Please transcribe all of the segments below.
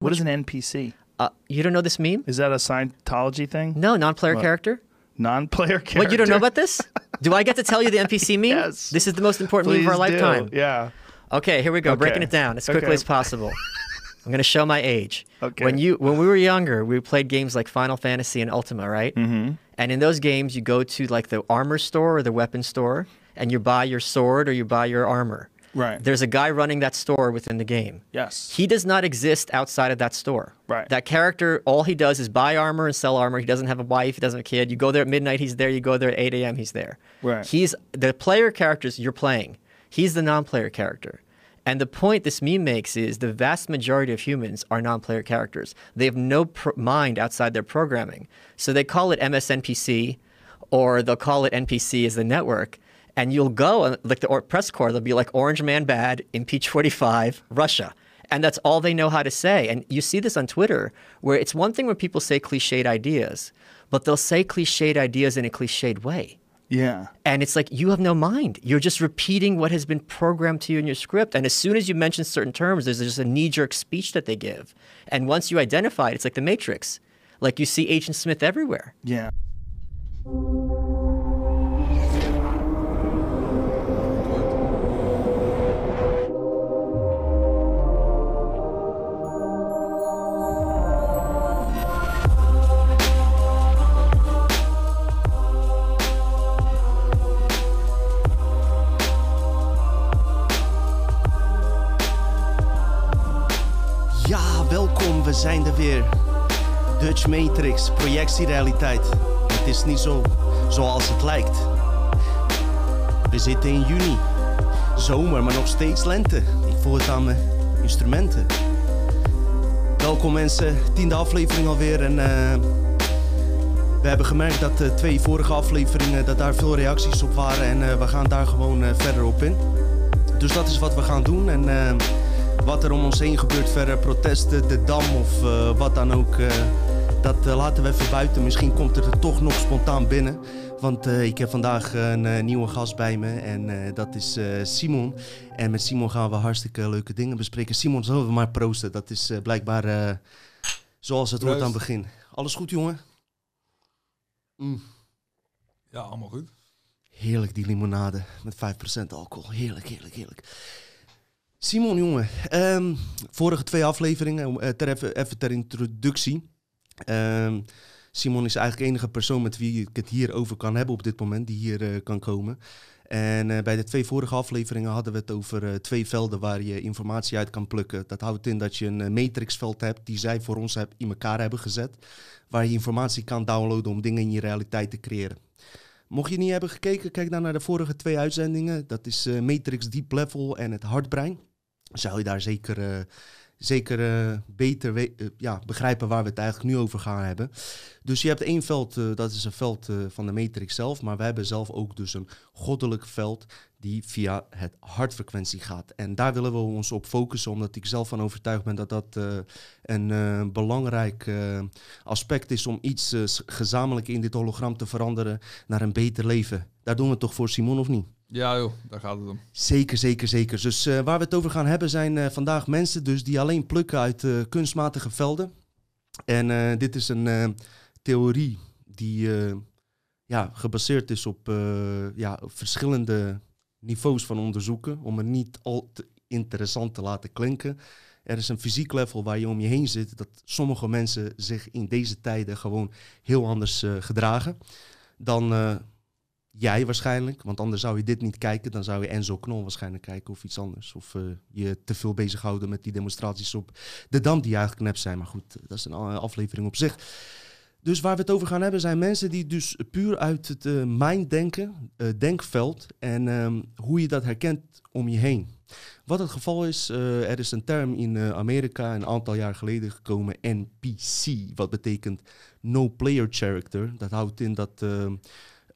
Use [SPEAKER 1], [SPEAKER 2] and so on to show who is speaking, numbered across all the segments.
[SPEAKER 1] What is an NPC?
[SPEAKER 2] Uh, you don't know this meme?
[SPEAKER 1] Is that a Scientology thing?
[SPEAKER 2] No, non-player
[SPEAKER 1] What?
[SPEAKER 2] character.
[SPEAKER 1] Non-player character.
[SPEAKER 2] What you don't know about this? Do I get to tell you the NPC meme?
[SPEAKER 1] Yes.
[SPEAKER 2] This is the most important
[SPEAKER 1] Please
[SPEAKER 2] meme of our
[SPEAKER 1] do.
[SPEAKER 2] lifetime.
[SPEAKER 1] Yeah.
[SPEAKER 2] Okay, here we go. Breaking it down as quickly
[SPEAKER 1] Okay.
[SPEAKER 2] as possible. I'm going to show my age.
[SPEAKER 1] Okay.
[SPEAKER 2] When you when we were younger, we played games like Final Fantasy and Ultima, right? Mm-hmm. And in those games, you go to like the armor store or the weapon store, and you buy your sword or you buy your armor.
[SPEAKER 1] Right.
[SPEAKER 2] There's a guy running that store within the game.
[SPEAKER 1] Yes.
[SPEAKER 2] He does not exist outside of that store.
[SPEAKER 1] Right.
[SPEAKER 2] That character, all he does is buy armor and sell armor. He doesn't have a wife. He doesn't have a kid. You go there at midnight, he's there. You go there at 8 a.m., he's there.
[SPEAKER 1] Right.
[SPEAKER 2] He's the player characters you're playing. He's the non-player character. And the point this meme makes is the vast majority of humans are non-player characters. They have no pr- mind outside their programming. So they call it MSNPC, or they'll call it NPC as the network. And you'll go and like the or- press corps, they'll be like Orange Man bad, impeach 45, Russia. And that's all they know how to say. And you see this on Twitter, where it's one thing when people say cliched ideas, but they'll say cliched ideas in a cliched way.
[SPEAKER 1] Yeah.
[SPEAKER 2] And it's like you have no mind. You're just repeating what has been programmed to you in your script. And as soon as you mention certain terms, there's just a knee jerk speech that they give. And once you identify it, it's like the Matrix. Like you see Agent Smith everywhere.
[SPEAKER 1] Yeah.
[SPEAKER 3] We zijn er weer. Dutch Matrix, projectierealiteit. Het is niet zo zoals het lijkt. We zitten in juni. Zomer, maar nog steeds lente. Ik voel het aan mijn instrumenten. Welkom mensen, tiende aflevering alweer. En eh, we hebben gemerkt dat de twee vorige afleveringen, dat daar veel reacties op waren. En eh, we gaan daar gewoon eh, verder op in. Dus dat is wat we gaan doen. En eh, wat er om ons heen gebeurt, verder protesten, de dam of eh, wat dan ook. eh, dat eh, laten we even buiten. Misschien komt het er toch nog spontaan binnen. Want ik heb vandaag een nieuwe gast bij me en dat is Simon. En met Simon gaan we hartstikke leuke dingen bespreken. Simon, zullen we maar proosten? Dat is blijkbaar zoals het hoort aan het begin. Alles goed, jongen? Mm.
[SPEAKER 4] Ja, allemaal goed.
[SPEAKER 3] Heerlijk die limonade met 5% alcohol. Heerlijk, heerlijk, heerlijk. Simon, jongen. ehm, vorige twee afleveringen, eh, ter even, even ter introductie. Ehm, Simon is eigenlijk de enige persoon met wie ik het hier over kan hebben op dit moment, die hier eh, kan komen. En eh, bij de twee vorige afleveringen hadden we het over twee velden waar je informatie uit kan plukken. Dat houdt in dat je een matrixveld hebt die zij voor ons heb, in elkaar hebben gezet. Waar je informatie kan downloaden om dingen in je realiteit te creëren. Mocht je niet hebben gekeken, kijk dan naar de vorige twee uitzendingen. Dat is eh, Matrix Deep Level en het Hartbrein. Zou je daar zeker, eh, zeker eh, beter eh, ja, begrijpen waar we het eigenlijk nu over gaan hebben. Dus je hebt één veld, eh, dat is een veld van de Matrix zelf. Maar we hebben zelf ook dus een goddelijk veld die via het hartfrequentie gaat. En daar willen we ons op focussen, omdat ik zelf van overtuigd ben dat dat een belangrijk aspect is om iets gezamenlijk in dit hologram te veranderen naar een beter leven. Daar doen we het toch voor, Simon, of niet?
[SPEAKER 4] Ja joh, daar gaat het om.
[SPEAKER 3] Zeker, zeker, zeker. Dus eh, waar we het over gaan hebben zijn eh, vandaag mensen dus die alleen plukken uit eh, kunstmatige velden. En dit is een theorie die ja, gebaseerd is op ja, verschillende niveaus van onderzoeken. Om het niet al te interessant te laten klinken. Er is een fysiek level waar je om je heen zit dat sommige mensen zich in deze tijden gewoon heel anders gedragen dan jij waarschijnlijk. Want anders zou je dit niet kijken. Dan zou je Enzo Knol waarschijnlijk kijken of iets anders. Of eh, je te veel bezighouden met die demonstraties op de Dam die eigenlijk nep zijn. Maar goed, dat is een a- aflevering op zich. Dus waar we het over gaan hebben zijn mensen die dus puur uit het eh mind denken, eh, denkveld en ehm, hoe je dat herkent om je heen. Wat het geval is, eh, er is een term in eh, Amerika een aantal jaar geleden gekomen, NPC, wat betekent No Player Character. Dat houdt in dat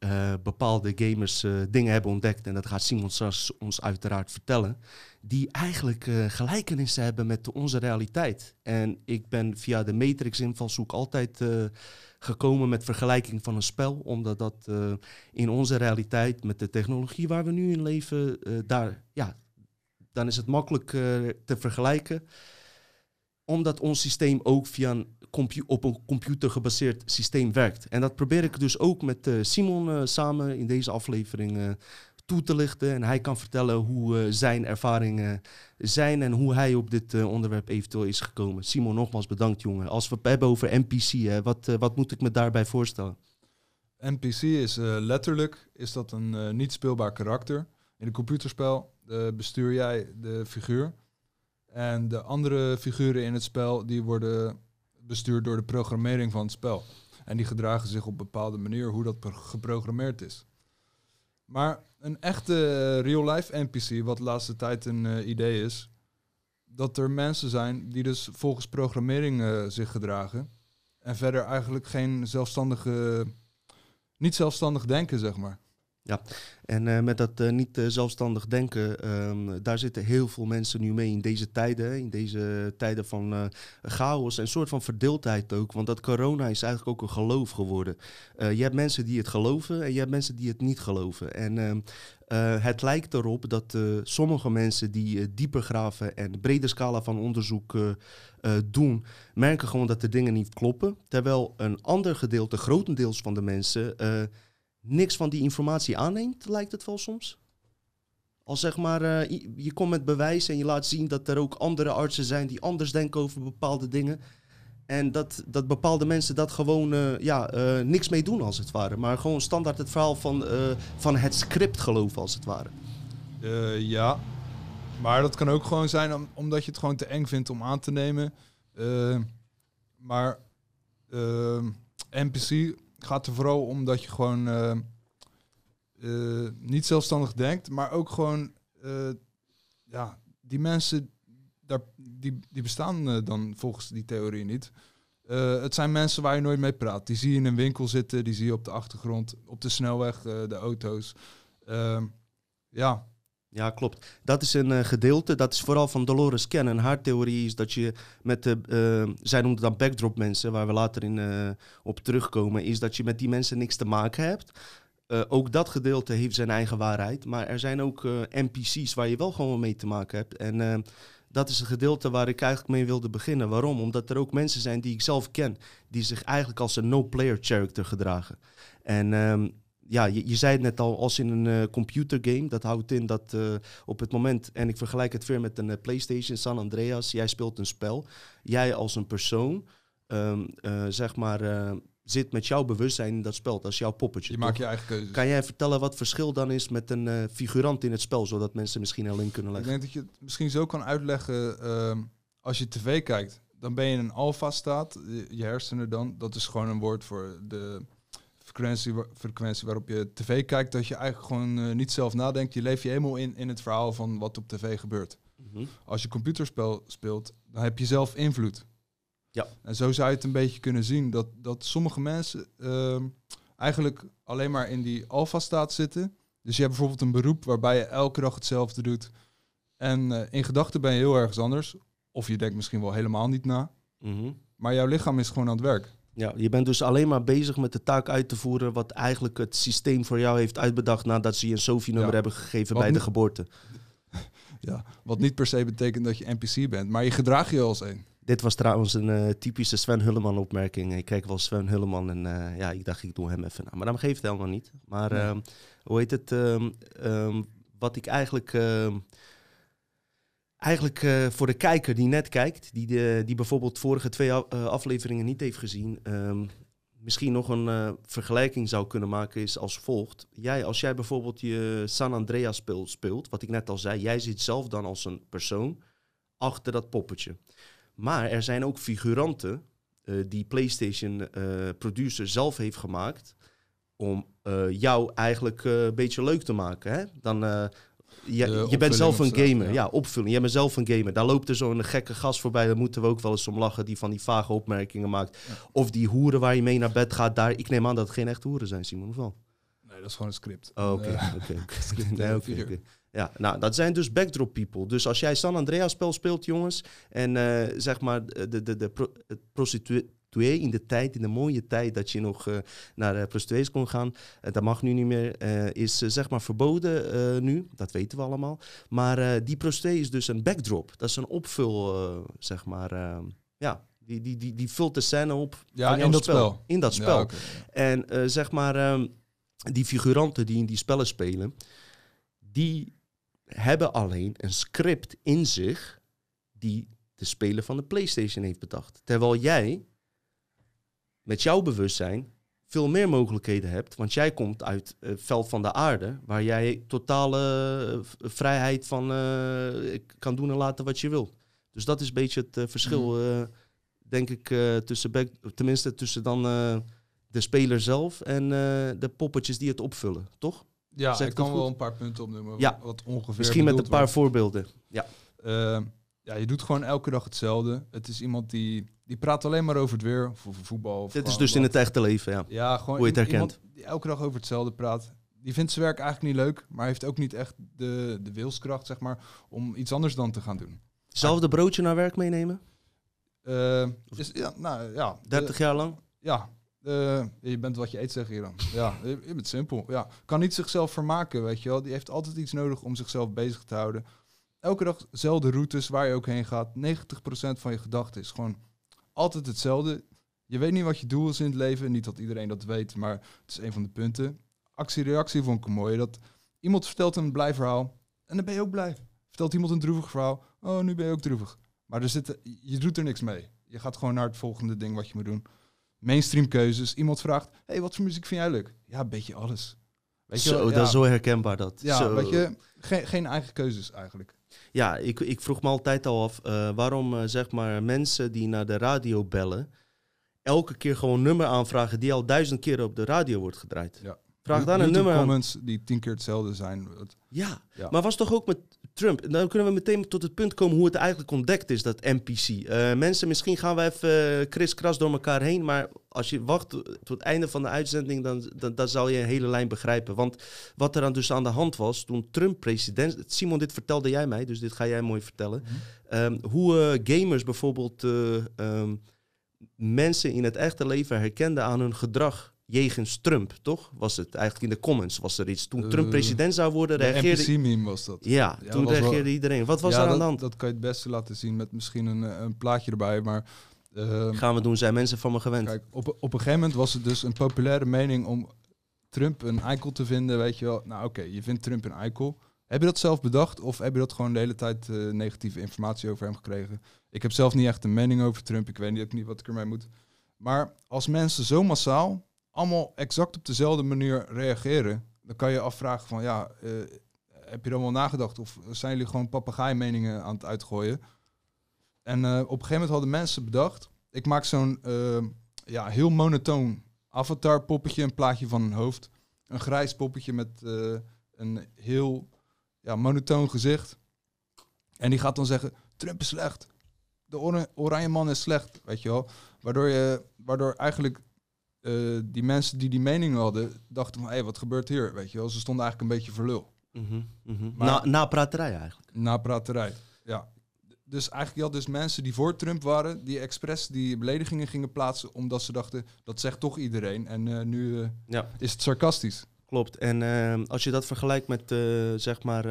[SPEAKER 3] eh, bepaalde gamers eh, dingen hebben ontdekt, en dat gaat Simon straks ons uiteraard vertellen, die eigenlijk eh, gelijkenissen hebben met onze realiteit. En ik ben via de Matrix-invalshoek altijd gekomen met vergelijking van een spel, omdat dat in onze realiteit, met de technologie waar we nu in leven, daar, ja, dan is het makkelijk te vergelijken. Omdat ons systeem ook via een op een computer gebaseerd systeem werkt. En dat probeer ik dus ook met eh, Simon eh, samen in deze aflevering eh, toe te lichten. En hij kan vertellen hoe zijn ervaringen zijn en hoe hij op dit onderwerp eventueel is gekomen. Simon, nogmaals bedankt jongen. Als we het hebben over NPC, hè, wat, wat moet ik me daarbij voorstellen?
[SPEAKER 4] NPC is letterlijk is dat een niet speelbaar karakter. In een computerspel bestuur jij de figuur. En de andere figuren in het spel die worden bestuurd door de programmering van het spel. En die gedragen zich op een bepaalde manier hoe dat pro- geprogrammeerd is. Maar een echte real-life NPC, wat de laatste tijd een eh, idee is, dat er mensen zijn die dus volgens programmering eh, zich gedragen. En verder eigenlijk geen zelfstandige niet zelfstandig denken, zeg maar.
[SPEAKER 3] En eh, met dat eh, niet eh, zelfstandig denken, ehm, daar zitten heel veel mensen nu mee in deze tijden. In deze tijden van chaos en een soort van verdeeldheid ook. Want dat corona is eigenlijk ook een geloof geworden. Je hebt mensen die het geloven en je hebt mensen die het niet geloven. En ehm, eh, het lijkt erop dat sommige mensen die dieper graven en brede scala van onderzoek doen, merken gewoon dat de dingen niet kloppen. Terwijl een ander gedeelte, grotendeels van de mensen, niks van die informatie aanneemt, lijkt het wel soms. Als zeg maar, eh, je- komt met bewijs en je laat zien dat er ook andere artsen zijn die anders denken over bepaalde dingen. En dat, dat bepaalde mensen dat gewoon eh, ja, eh, niks mee doen als het ware. Maar gewoon standaard het verhaal van, van het script geloven als het ware.
[SPEAKER 4] Ja, maar dat kan ook gewoon zijn om- omdat je het gewoon te eng vindt om aan te nemen. Maar NPC gaat er vooral om dat je gewoon eh, eh, niet zelfstandig denkt, maar ook gewoon, eh, ja, die mensen, daar, die, die bestaan dan volgens die theorie niet. Het zijn mensen waar je nooit mee praat. Die zie je in een winkel zitten, die zie je op de achtergrond, op de snelweg, de auto's. Ehm, ja,
[SPEAKER 3] Ja, klopt. Dat is een eh, gedeelte, dat is vooral van Dolores Cannon. Haar theorie is dat je met de, eh, zij noemt het dan backdrop mensen, waar we later in, eh, op terugkomen, is dat je met die mensen niks te maken hebt. Ook dat gedeelte heeft zijn eigen waarheid, maar er zijn ook NPC's waar je wel gewoon mee te maken hebt. En dat is een gedeelte waar ik eigenlijk mee wilde beginnen. Waarom? Omdat er ook mensen zijn die ik zelf ken, die zich eigenlijk als een no-player character gedragen. En ehm, ja, je, je zei het net al, als in een eh, computergame, dat houdt in dat eh, op het moment, en ik vergelijk het weer met een eh, PlayStation, San Andreas, jij speelt een spel. Jij als een persoon, ehm, eh, zeg maar, zit met jouw bewustzijn in dat spel. Dat is jouw poppetje.
[SPEAKER 4] je
[SPEAKER 3] toch?
[SPEAKER 4] maakt je eigen keuzes.
[SPEAKER 3] Kan jij vertellen wat het verschil dan is met een figurant in het spel, zodat mensen misschien een link kunnen
[SPEAKER 4] Ik
[SPEAKER 3] leggen?
[SPEAKER 4] denk dat je het misschien zo kan uitleggen. ehm, als je tv kijkt, dan ben je in een alfa-staat. Je hersenen dan, dat is gewoon een woord voor de frequentie, frequentie waarop je tv kijkt. Dat je eigenlijk gewoon eh, niet zelf nadenkt. Je leeft je helemaal in, in het verhaal van wat op tv gebeurt.
[SPEAKER 3] Mhm.
[SPEAKER 4] Als je computerspel speelt, dan heb je zelf invloed.
[SPEAKER 3] Ja.
[SPEAKER 4] En zo zou je het een beetje kunnen zien. Dat, dat sommige mensen ehm, eigenlijk alleen maar in die alfa-staat zitten. Dus je hebt bijvoorbeeld een beroep waarbij je elke dag hetzelfde doet. En eh, in gedachten ben je heel ergens anders. Of je denkt misschien wel helemaal niet na.
[SPEAKER 3] Mhm.
[SPEAKER 4] Maar jouw lichaam is gewoon aan het werk.
[SPEAKER 3] Ja, je bent dus alleen maar bezig met de taak uit te voeren wat eigenlijk het systeem voor jou heeft uitbedacht nadat ze je een SOFI-nummer
[SPEAKER 4] Ja.
[SPEAKER 3] hebben gegeven
[SPEAKER 4] Wat
[SPEAKER 3] bij de geboorte.
[SPEAKER 4] Ja. Wat niet per se betekent dat je NPC bent. Maar je gedraagt je als een.
[SPEAKER 3] Dit was trouwens een eh, typische Sven Hulleman opmerking. Ik kijk wel Sven Hulleman en eh, ja, ik dacht ik doe hem even na. Maar dan geeft het helemaal niet. Maar
[SPEAKER 4] Nee.
[SPEAKER 3] ehm, hoe heet het? ehm, ehm, wat ik eigenlijk... Eigenlijk eh, voor de kijker die net kijkt, die, de, die bijvoorbeeld vorige twee eh, afleveringen niet heeft gezien, ehm, misschien nog een eh, vergelijking zou kunnen maken, is als volgt. Jij, als jij bijvoorbeeld je San Andreas speel, speelt, wat ik net al zei, jij zit zelf dan als een persoon achter dat poppetje. Maar er zijn ook figuranten eh, die PlayStation producer zelf heeft gemaakt om jou eigenlijk een beetje leuk te maken. Hè? Dan, eh, je, je bent zelf een gamer. Ja.
[SPEAKER 4] ja.
[SPEAKER 3] opvulling. Jij bent zelf een gamer. Daar loopt er zo'n gekke gast voorbij. Daar moeten we ook wel eens om lachen. Die van die vage opmerkingen maakt.
[SPEAKER 4] Ja.
[SPEAKER 3] Of die hoeren waar je mee naar bed gaat. Daar, ik neem aan dat het geen echte hoeren zijn, Simon. Of wel?
[SPEAKER 4] Nee, dat is gewoon een script.
[SPEAKER 3] Oh, Oké, oké,
[SPEAKER 4] script,
[SPEAKER 3] Nee. Ja, nou, dat zijn dus backdrop people. Dus als jij San Andreas spel speelt, jongens, en eh, zeg maar de, de, de pro- het 2 in de tijd, in de mooie tijd dat je nog eh, naar de plus 2's kon gaan. Eh, dat mag nu niet meer, eh, is eh, zeg maar verboden eh, nu. Dat weten we allemaal. Maar eh, die plus 2 is dus een backdrop. Dat is een opvul, eh, zeg maar. eh, ja, die, die, die, die vult de scène op.
[SPEAKER 4] Ja, in dat spel.
[SPEAKER 3] In dat spel.
[SPEAKER 4] Ja.
[SPEAKER 3] En eh, zeg maar, ehm, die figuranten die in die spellen spelen, die hebben alleen een script in zich die de speler van de PlayStation heeft bedacht. Terwijl jij met jouw bewustzijn veel meer mogelijkheden hebt, want jij komt uit het veld van de aarde, waar jij totale eh, vrijheid van eh, kan doen en laten wat je wilt. Dus dat is een beetje het eh, verschil, eh, denk ik, eh, tussen, back- tenminste tussen dan eh, de speler zelf en eh, de poppetjes die het opvullen, toch?
[SPEAKER 4] Ja, ik kan wel
[SPEAKER 3] goed?
[SPEAKER 4] een paar punten opnoemen.
[SPEAKER 3] Ja.
[SPEAKER 4] Wat ongeveer
[SPEAKER 3] Misschien met een paar
[SPEAKER 4] wordt.
[SPEAKER 3] voorbeelden. Ja.
[SPEAKER 4] Ja, je doet gewoon elke dag hetzelfde. Het is iemand die, die praat alleen maar over het weer, of over voetbal. Of
[SPEAKER 3] Dit is dus in het echte leven, ja.
[SPEAKER 4] Ja, gewoon
[SPEAKER 3] Hoe je het herkent.
[SPEAKER 4] die elke dag over hetzelfde praat. Die vindt zijn werk eigenlijk niet leuk, maar heeft ook niet echt de, de wilskracht, zeg maar, om iets anders dan te gaan doen.
[SPEAKER 3] Zelfde broodje naar werk meenemen?
[SPEAKER 4] Eh, is, ja, nou ja. de-
[SPEAKER 3] 30 jaar lang?
[SPEAKER 4] Ja, eh, je bent wat je eet, zeg je dan. Ja, je, je bent simpel. Ja, kan niet zichzelf vermaken, weet je wel. Die heeft altijd iets nodig om zichzelf bezig te houden. Elke dag dezelfde routes waar je ook heen gaat. 90% van je gedachten is gewoon altijd hetzelfde. Je weet niet wat je doel is in het leven. Niet dat iedereen dat weet, maar het is een van de punten. Actie-reactie vond ik een mooie. Dat iemand vertelt een blij verhaal en dan ben je ook blij. Vertelt iemand een droevig verhaal, oh, nu ben je ook droevig. Maar er zit, je doet er niks mee. Je gaat gewoon naar het volgende ding wat je moet doen mainstream keuzes. Iemand vraagt, hey, wat voor muziek vind jij leuk? Ja, een beetje alles. Weet je
[SPEAKER 3] zo, dat is zo herkenbaar dat.
[SPEAKER 4] ja,
[SPEAKER 3] Zo.
[SPEAKER 4] weet je, geen, geen eigen keuzes eigenlijk.
[SPEAKER 3] Ja, ik, ik vroeg me altijd al af eh, waarom eh, zeg maar mensen die naar de radio bellen, elke keer gewoon nummer aanvragen die al duizend keer op de radio wordt gedraaid.
[SPEAKER 4] Ja.
[SPEAKER 3] Vraag dan een
[SPEAKER 4] YouTube
[SPEAKER 3] nummer aan.
[SPEAKER 4] comments die tien keer hetzelfde zijn.
[SPEAKER 3] Ja,
[SPEAKER 4] Ja.
[SPEAKER 3] maar was toch ook met Trump? En Dan kunnen we meteen tot het punt komen hoe het eigenlijk ontdekt is, dat NPC. Eh, mensen, misschien gaan we even kriskras door elkaar heen, maar als je wacht tot het einde van de uitzending, dan, dan, dan zal je een hele lijn begrijpen. Want wat er dan dus aan de hand was toen Trump president... Simon, dit vertelde jij mij, dus dit ga jij mooi vertellen. Ehm, hoe eh, gamers bijvoorbeeld eh, ehm, mensen in het echte leven herkenden aan hun gedrag jegens Trump, toch? Was het eigenlijk in de comments was er iets. Toen Trump
[SPEAKER 4] Eh,
[SPEAKER 3] president zou worden,
[SPEAKER 4] De
[SPEAKER 3] reageerde...
[SPEAKER 4] NPC-meme was dat.
[SPEAKER 3] Ja,
[SPEAKER 4] Ja,
[SPEAKER 3] toen
[SPEAKER 4] wel-
[SPEAKER 3] reageerde iedereen. Wat was
[SPEAKER 4] ja,
[SPEAKER 3] er aan
[SPEAKER 4] dat,
[SPEAKER 3] de hand?
[SPEAKER 4] dat kan je het beste laten zien met misschien een, eh, een plaatje erbij. Maar eh,
[SPEAKER 3] Gaan we doen, zijn mensen van me gewend.
[SPEAKER 4] kijk, op, op een gegeven moment was het dus een populaire mening om Trump een eikel te vinden. Weet je wel, nou oké, je vindt Trump een eikel. Heb je dat zelf bedacht of heb je dat gewoon de hele tijd eh, negatieve informatie over hem gekregen? Ik heb zelf niet echt een mening over Trump. Ik weet niet, ook niet wat ik ermee moet. Maar als mensen zo massaal allemaal exact op dezelfde manier reageren, dan kan je afvragen van ja, eh, heb je er allemaal nagedacht of zijn jullie gewoon papegaaimmeningen aan het uitgooien? En eh, op een gegeven moment hadden mensen bedacht, ik maak zo'n eh, ja, heel monotoon avatar poppetje, een plaatje van een hoofd, een grijs poppetje met een heel ja, monotoon gezicht. En die gaat dan zeggen, Trump is slecht. De ora- oranje man is slecht, weet je wel. Waardoor, je, waardoor eigenlijk eh, die mensen die die mening hadden, dachten van, hé, hey, wat gebeurt hier? Weet je wel, ze stonden eigenlijk een beetje voor lul.
[SPEAKER 3] Mhm, mhm.
[SPEAKER 4] Maar-
[SPEAKER 3] na, na praterij eigenlijk.
[SPEAKER 4] Na praterij, ja. Dus eigenlijk je had dus mensen die voor Trump waren, die expres die beledigingen gingen plaatsen, omdat ze dachten, dat zegt toch iedereen. En eh, nu eh,
[SPEAKER 3] Ja.
[SPEAKER 4] is het sarcastisch.
[SPEAKER 3] Klopt. En als je dat vergelijkt met, zeg maar,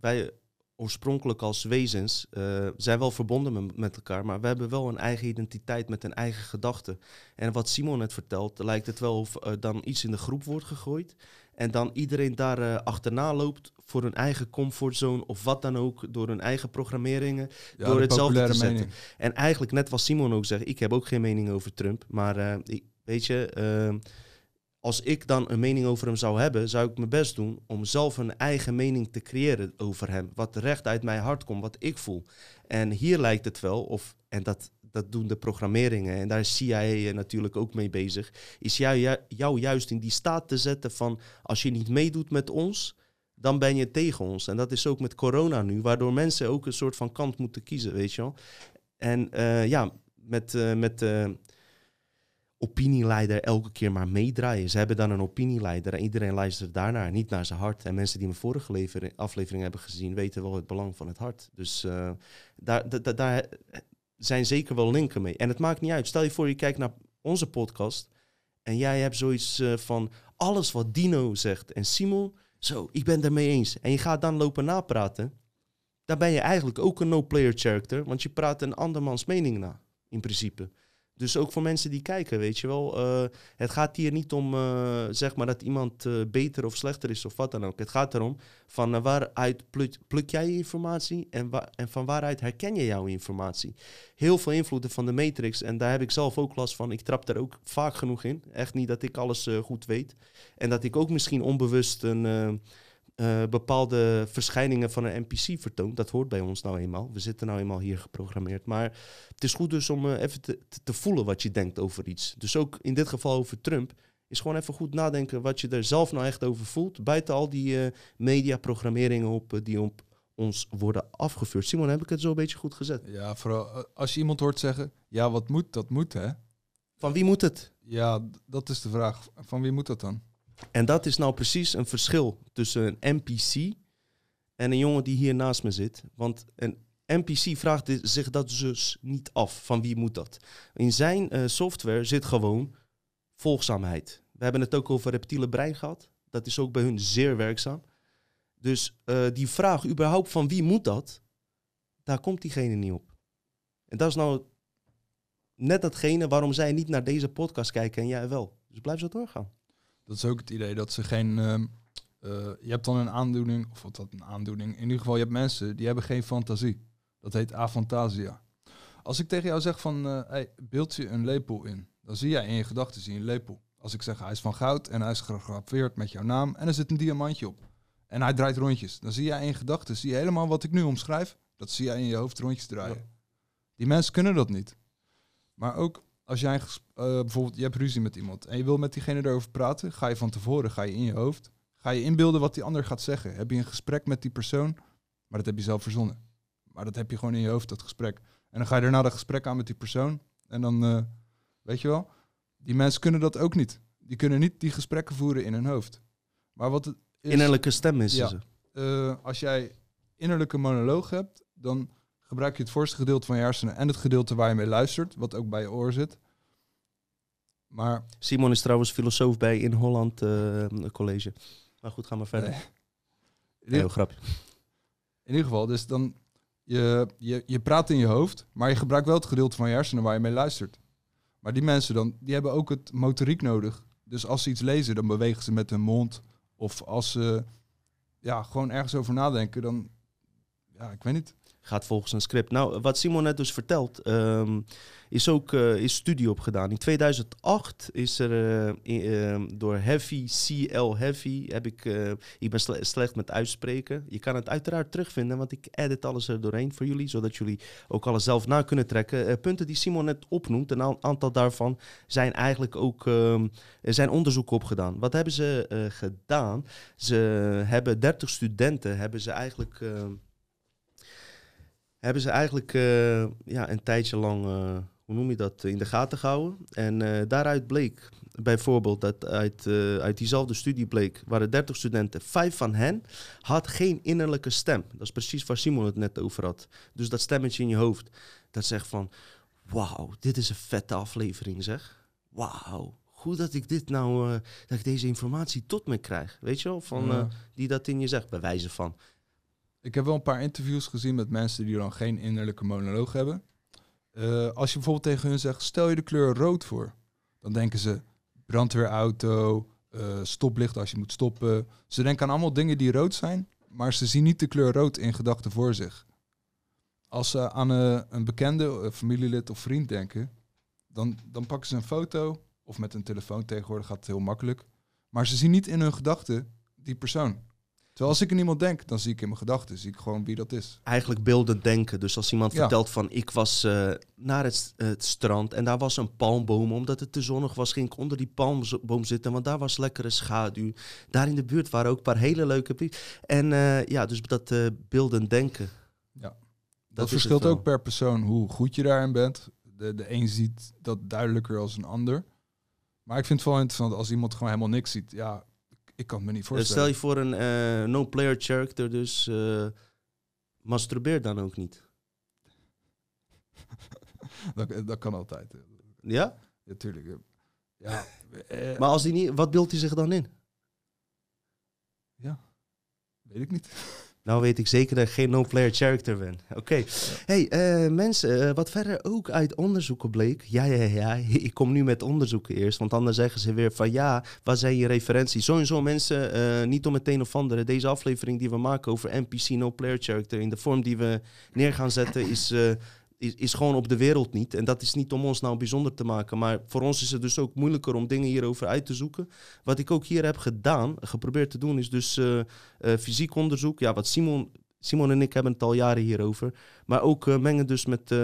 [SPEAKER 3] wij oorspronkelijk als wezens eh, zijn wel verbonden met, elkaar, maar we hebben wel een eigen identiteit met een eigen gedachte. En wat Simon net vertelt, lijkt het wel of er dan iets in de groep wordt gegooid en dan iedereen daar eh, achterna loopt voor hun eigen comfortzone of wat dan ook, door hun eigen programmeringen.
[SPEAKER 4] Ja,
[SPEAKER 3] Door
[SPEAKER 4] de
[SPEAKER 3] hetzelfde te zetten.
[SPEAKER 4] mening.
[SPEAKER 3] En eigenlijk, net wat Simon ook zegt, ik heb ook geen mening over Trump. Maar eh, ik, weet je, eh, als ik dan een mening over hem zou hebben, zou ik mijn best doen om zelf een eigen mening te creëren over hem. Wat recht uit mijn hart komt, wat ik voel. En hier lijkt het wel, of, en dat, dat doen de programmeringen, en daar is CIA natuurlijk ook mee bezig, is jou, jou juist in die staat te zetten van, als je niet meedoet met ons, dan ben je tegen ons. En dat is ook met corona nu, waardoor mensen ook een soort van kant moeten kiezen, weet je wel. En eh, ja, met, eh, met eh, opinieleider elke keer maar meedraaien. Ze hebben dan een opinieleider en iedereen luistert daarnaar, niet naar zijn hart. En mensen die mijn vorige levering, aflevering hebben gezien, weten wel het belang van het hart. Dus eh, daar, da- da- daar zijn zeker wel linken mee. En het maakt niet uit. Stel je voor, je kijkt naar onze podcast en jij hebt zoiets eh, van alles wat Dino zegt en Simon, zo, ik ben daarmee eens. En je gaat dan lopen napraten. Dan ben je eigenlijk ook een no-player character, want je praat een andermans mening na, in principe. Dus ook voor mensen die kijken, weet je wel. eh, het gaat hier niet om, eh, zeg maar, dat iemand eh, beter of slechter is of wat dan ook. Het gaat erom van waaruit pluk, pluk jij je informatie en, wa- en van waaruit herken je jouw informatie. Heel veel invloeden van de matrix en daar heb ik zelf ook last van. Ik trap er ook vaak genoeg in. Echt niet dat ik alles goed weet. En dat ik ook misschien onbewust een... eh, bepaalde verschijningen van een NPC vertoon. Dat hoort bij ons nou eenmaal. We zitten nou eenmaal hier geprogrammeerd. Maar het is goed dus om eh, even te, te, voelen wat je denkt over iets. Dus ook in dit geval over Trump. Is gewoon even goed nadenken wat je er zelf nou echt over voelt. Buiten al die eh mediaprogrammeringen op die op ons worden afgevuurd. Simon, heb ik het zo een beetje goed gezet?
[SPEAKER 4] Ja, vooral als je iemand hoort zeggen, ja, wat moet, dat moet, hè?
[SPEAKER 3] Van wie moet het?
[SPEAKER 4] Ja, dat is de vraag. Van wie moet dat dan?
[SPEAKER 3] En dat is nou precies een verschil tussen een NPC en een jongen die hier naast me zit. Want een NPC vraagt zich dat dus niet af. Van wie moet dat? In zijn eh, software zit gewoon volgzaamheid. We hebben het ook over reptiele brein gehad. Dat is ook bij hun zeer werkzaam. Dus eh, die vraag überhaupt van wie moet dat, daar komt diegene niet op. En dat is nou net datgene waarom zij niet naar deze podcast kijken en jij wel. Dus blijf zo doorgaan.
[SPEAKER 4] Dat is ook het idee dat ze geen... ehm, eh, je hebt dan een aandoening, of wat dat een aandoening... In ieder geval, je hebt mensen die hebben geen fantasie. Dat heet afantasia. Als ik tegen jou zeg van, eh hey, beeld je een lepel in. Dan zie jij in je gedachten zie je een lepel. Als ik zeg hij is van goud en hij is gegraveerd met jouw naam en er zit een diamantje op. En hij draait rondjes. Dan zie jij in je gedachten, zie je helemaal wat ik nu omschrijf. Dat zie jij in je hoofd rondjes draaien.
[SPEAKER 3] Ja.
[SPEAKER 4] Die mensen kunnen dat niet. Maar ook als jij eh, bijvoorbeeld, je hebt ruzie met iemand en je wil met diegene erover praten, ga je van tevoren, ga je in je hoofd, ga je inbeelden wat die ander gaat zeggen. Heb je een gesprek met die persoon, maar dat heb je zelf verzonnen. Maar dat heb je gewoon in je hoofd, dat gesprek. En dan ga je daarna dat gesprek aan met die persoon. En dan, eh, weet je wel, die mensen kunnen dat ook niet. Die kunnen niet die gesprekken voeren in hun hoofd. Maar wat het is,
[SPEAKER 3] Innerlijke stem is
[SPEAKER 4] Ja.
[SPEAKER 3] ze.
[SPEAKER 4] eh, als jij innerlijke monoloog hebt, dan gebruik je het voorste gedeelte van je hersenen en het gedeelte waar je mee luistert, wat ook bij je oor zit. Maar
[SPEAKER 3] Simon is trouwens filosoof bij In Holland eh, College. Maar goed, ga maar verder.
[SPEAKER 4] Nee.
[SPEAKER 3] heel grapje.
[SPEAKER 4] in ieder geval, dus dan je, je, je praat in je hoofd, maar je gebruikt wel het gedeelte van je hersenen waar je mee luistert. Maar die mensen dan, die hebben ook het motoriek nodig. Dus als ze iets lezen, dan bewegen ze met hun mond. Of als ze ja, gewoon ergens over nadenken, dan ja, ik weet niet.
[SPEAKER 3] Gaat volgens een script. Nou, wat Simon net dus vertelt, ehm, is ook eh, is studie opgedaan. In 2008 is er eh, ehm, door Heavy, CL Heavy, heb ik, eh, ik ben sle- slecht met uitspreken. Je kan het uiteraard terugvinden, want ik edit alles er doorheen voor jullie, zodat jullie ook alles zelf na kunnen trekken. Punten die Simon net opnoemt, een aantal daarvan zijn eigenlijk ook, ehm, zijn onderzoeken opgedaan. Wat hebben ze gedaan? Ze hebben 30 studenten, hebben ze eigenlijk... hebben ze eigenlijk eh, ja, een tijdje lang, eh, hoe noem je dat, in de gaten gehouden. En eh, daaruit bleek bijvoorbeeld dat uit, uit diezelfde studie bleek, waren 30 studenten, vijf van hen had geen innerlijke stem. Dat is precies waar Simon het net over had. Dus dat stemmetje in je hoofd, dat zegt van, wauw, dit is een vette aflevering zeg. Wauw, goed dat ik dit nou, dat ik deze informatie tot me krijg. Weet je wel, van,
[SPEAKER 4] Ja.
[SPEAKER 3] die dat in je zegt, bij wijze van.
[SPEAKER 4] Ik heb wel een paar interviews gezien met mensen die dan geen innerlijke monoloog hebben. Eh, als je bijvoorbeeld tegen hun zegt, stel je de kleur rood voor. Dan denken ze brandweerauto, eh, stoplicht als je moet stoppen. Ze denken aan allemaal dingen die rood zijn, maar ze zien niet de kleur rood in gedachten voor zich. Als ze aan eh, een bekende, familielid of vriend denken, dan, dan pakken ze een foto of met een telefoon tegenwoordig gaat het heel makkelijk. Maar ze zien niet in hun gedachten die persoon. Terwijl als ik aan iemand denk, dan zie ik in mijn gedachten, zie ik gewoon wie dat is.
[SPEAKER 3] eigenlijk beeldend denken. Dus als iemand
[SPEAKER 4] Ja.
[SPEAKER 3] vertelt van ik was eh, naar het, st- het strand en daar was een palmboom. Omdat het te zonnig was, ging ik onder die palmboom zitten. Want daar was lekkere schaduw. Daar in de buurt waren ook een paar hele leuke... En eh, ja, dus dat eh, beeldend denken.
[SPEAKER 4] Dat,
[SPEAKER 3] is het
[SPEAKER 4] verschilt ook per persoon hoe goed je daarin bent. De, de een ziet dat duidelijker als een ander. Maar ik vind het wel interessant als iemand gewoon helemaal niks ziet. Ja, ik, kan me niet
[SPEAKER 3] Eh,
[SPEAKER 4] voorstellen.
[SPEAKER 3] stel je voor een eh, no-player character, dus eh, masturbeer dan ook niet.
[SPEAKER 4] dat, dat kan altijd.
[SPEAKER 3] Ja?
[SPEAKER 4] Natuurlijk. Ja,
[SPEAKER 3] Maar als die niet, wat beeldt hij zich dan in?
[SPEAKER 4] ja, weet ik niet.
[SPEAKER 3] Nou weet ik zeker dat ik geen no-player character ben. Oké. Hey, eh, mensen, eh, wat verder ook uit onderzoeken bleek. Ja, ja, ja. Ik kom nu met onderzoeken eerst. Want anders zeggen ze weer van ja, wat zijn je referenties? Sowieso mensen, eh, niet om meteen of andere. Deze aflevering die we maken over NPC no-player character. In de vorm die we neer gaan zetten is... is, is gewoon op de wereld niet. En dat is niet om ons nou bijzonder te maken. Maar voor ons is het dus ook moeilijker om dingen hierover uit te zoeken. Wat ik ook hier heb gedaan, geprobeerd te doen, is dus eh, eh, fysiek onderzoek. Ja, wat Simon, Simon en ik hebben het al jaren hierover. Maar ook eh, mengen dus met,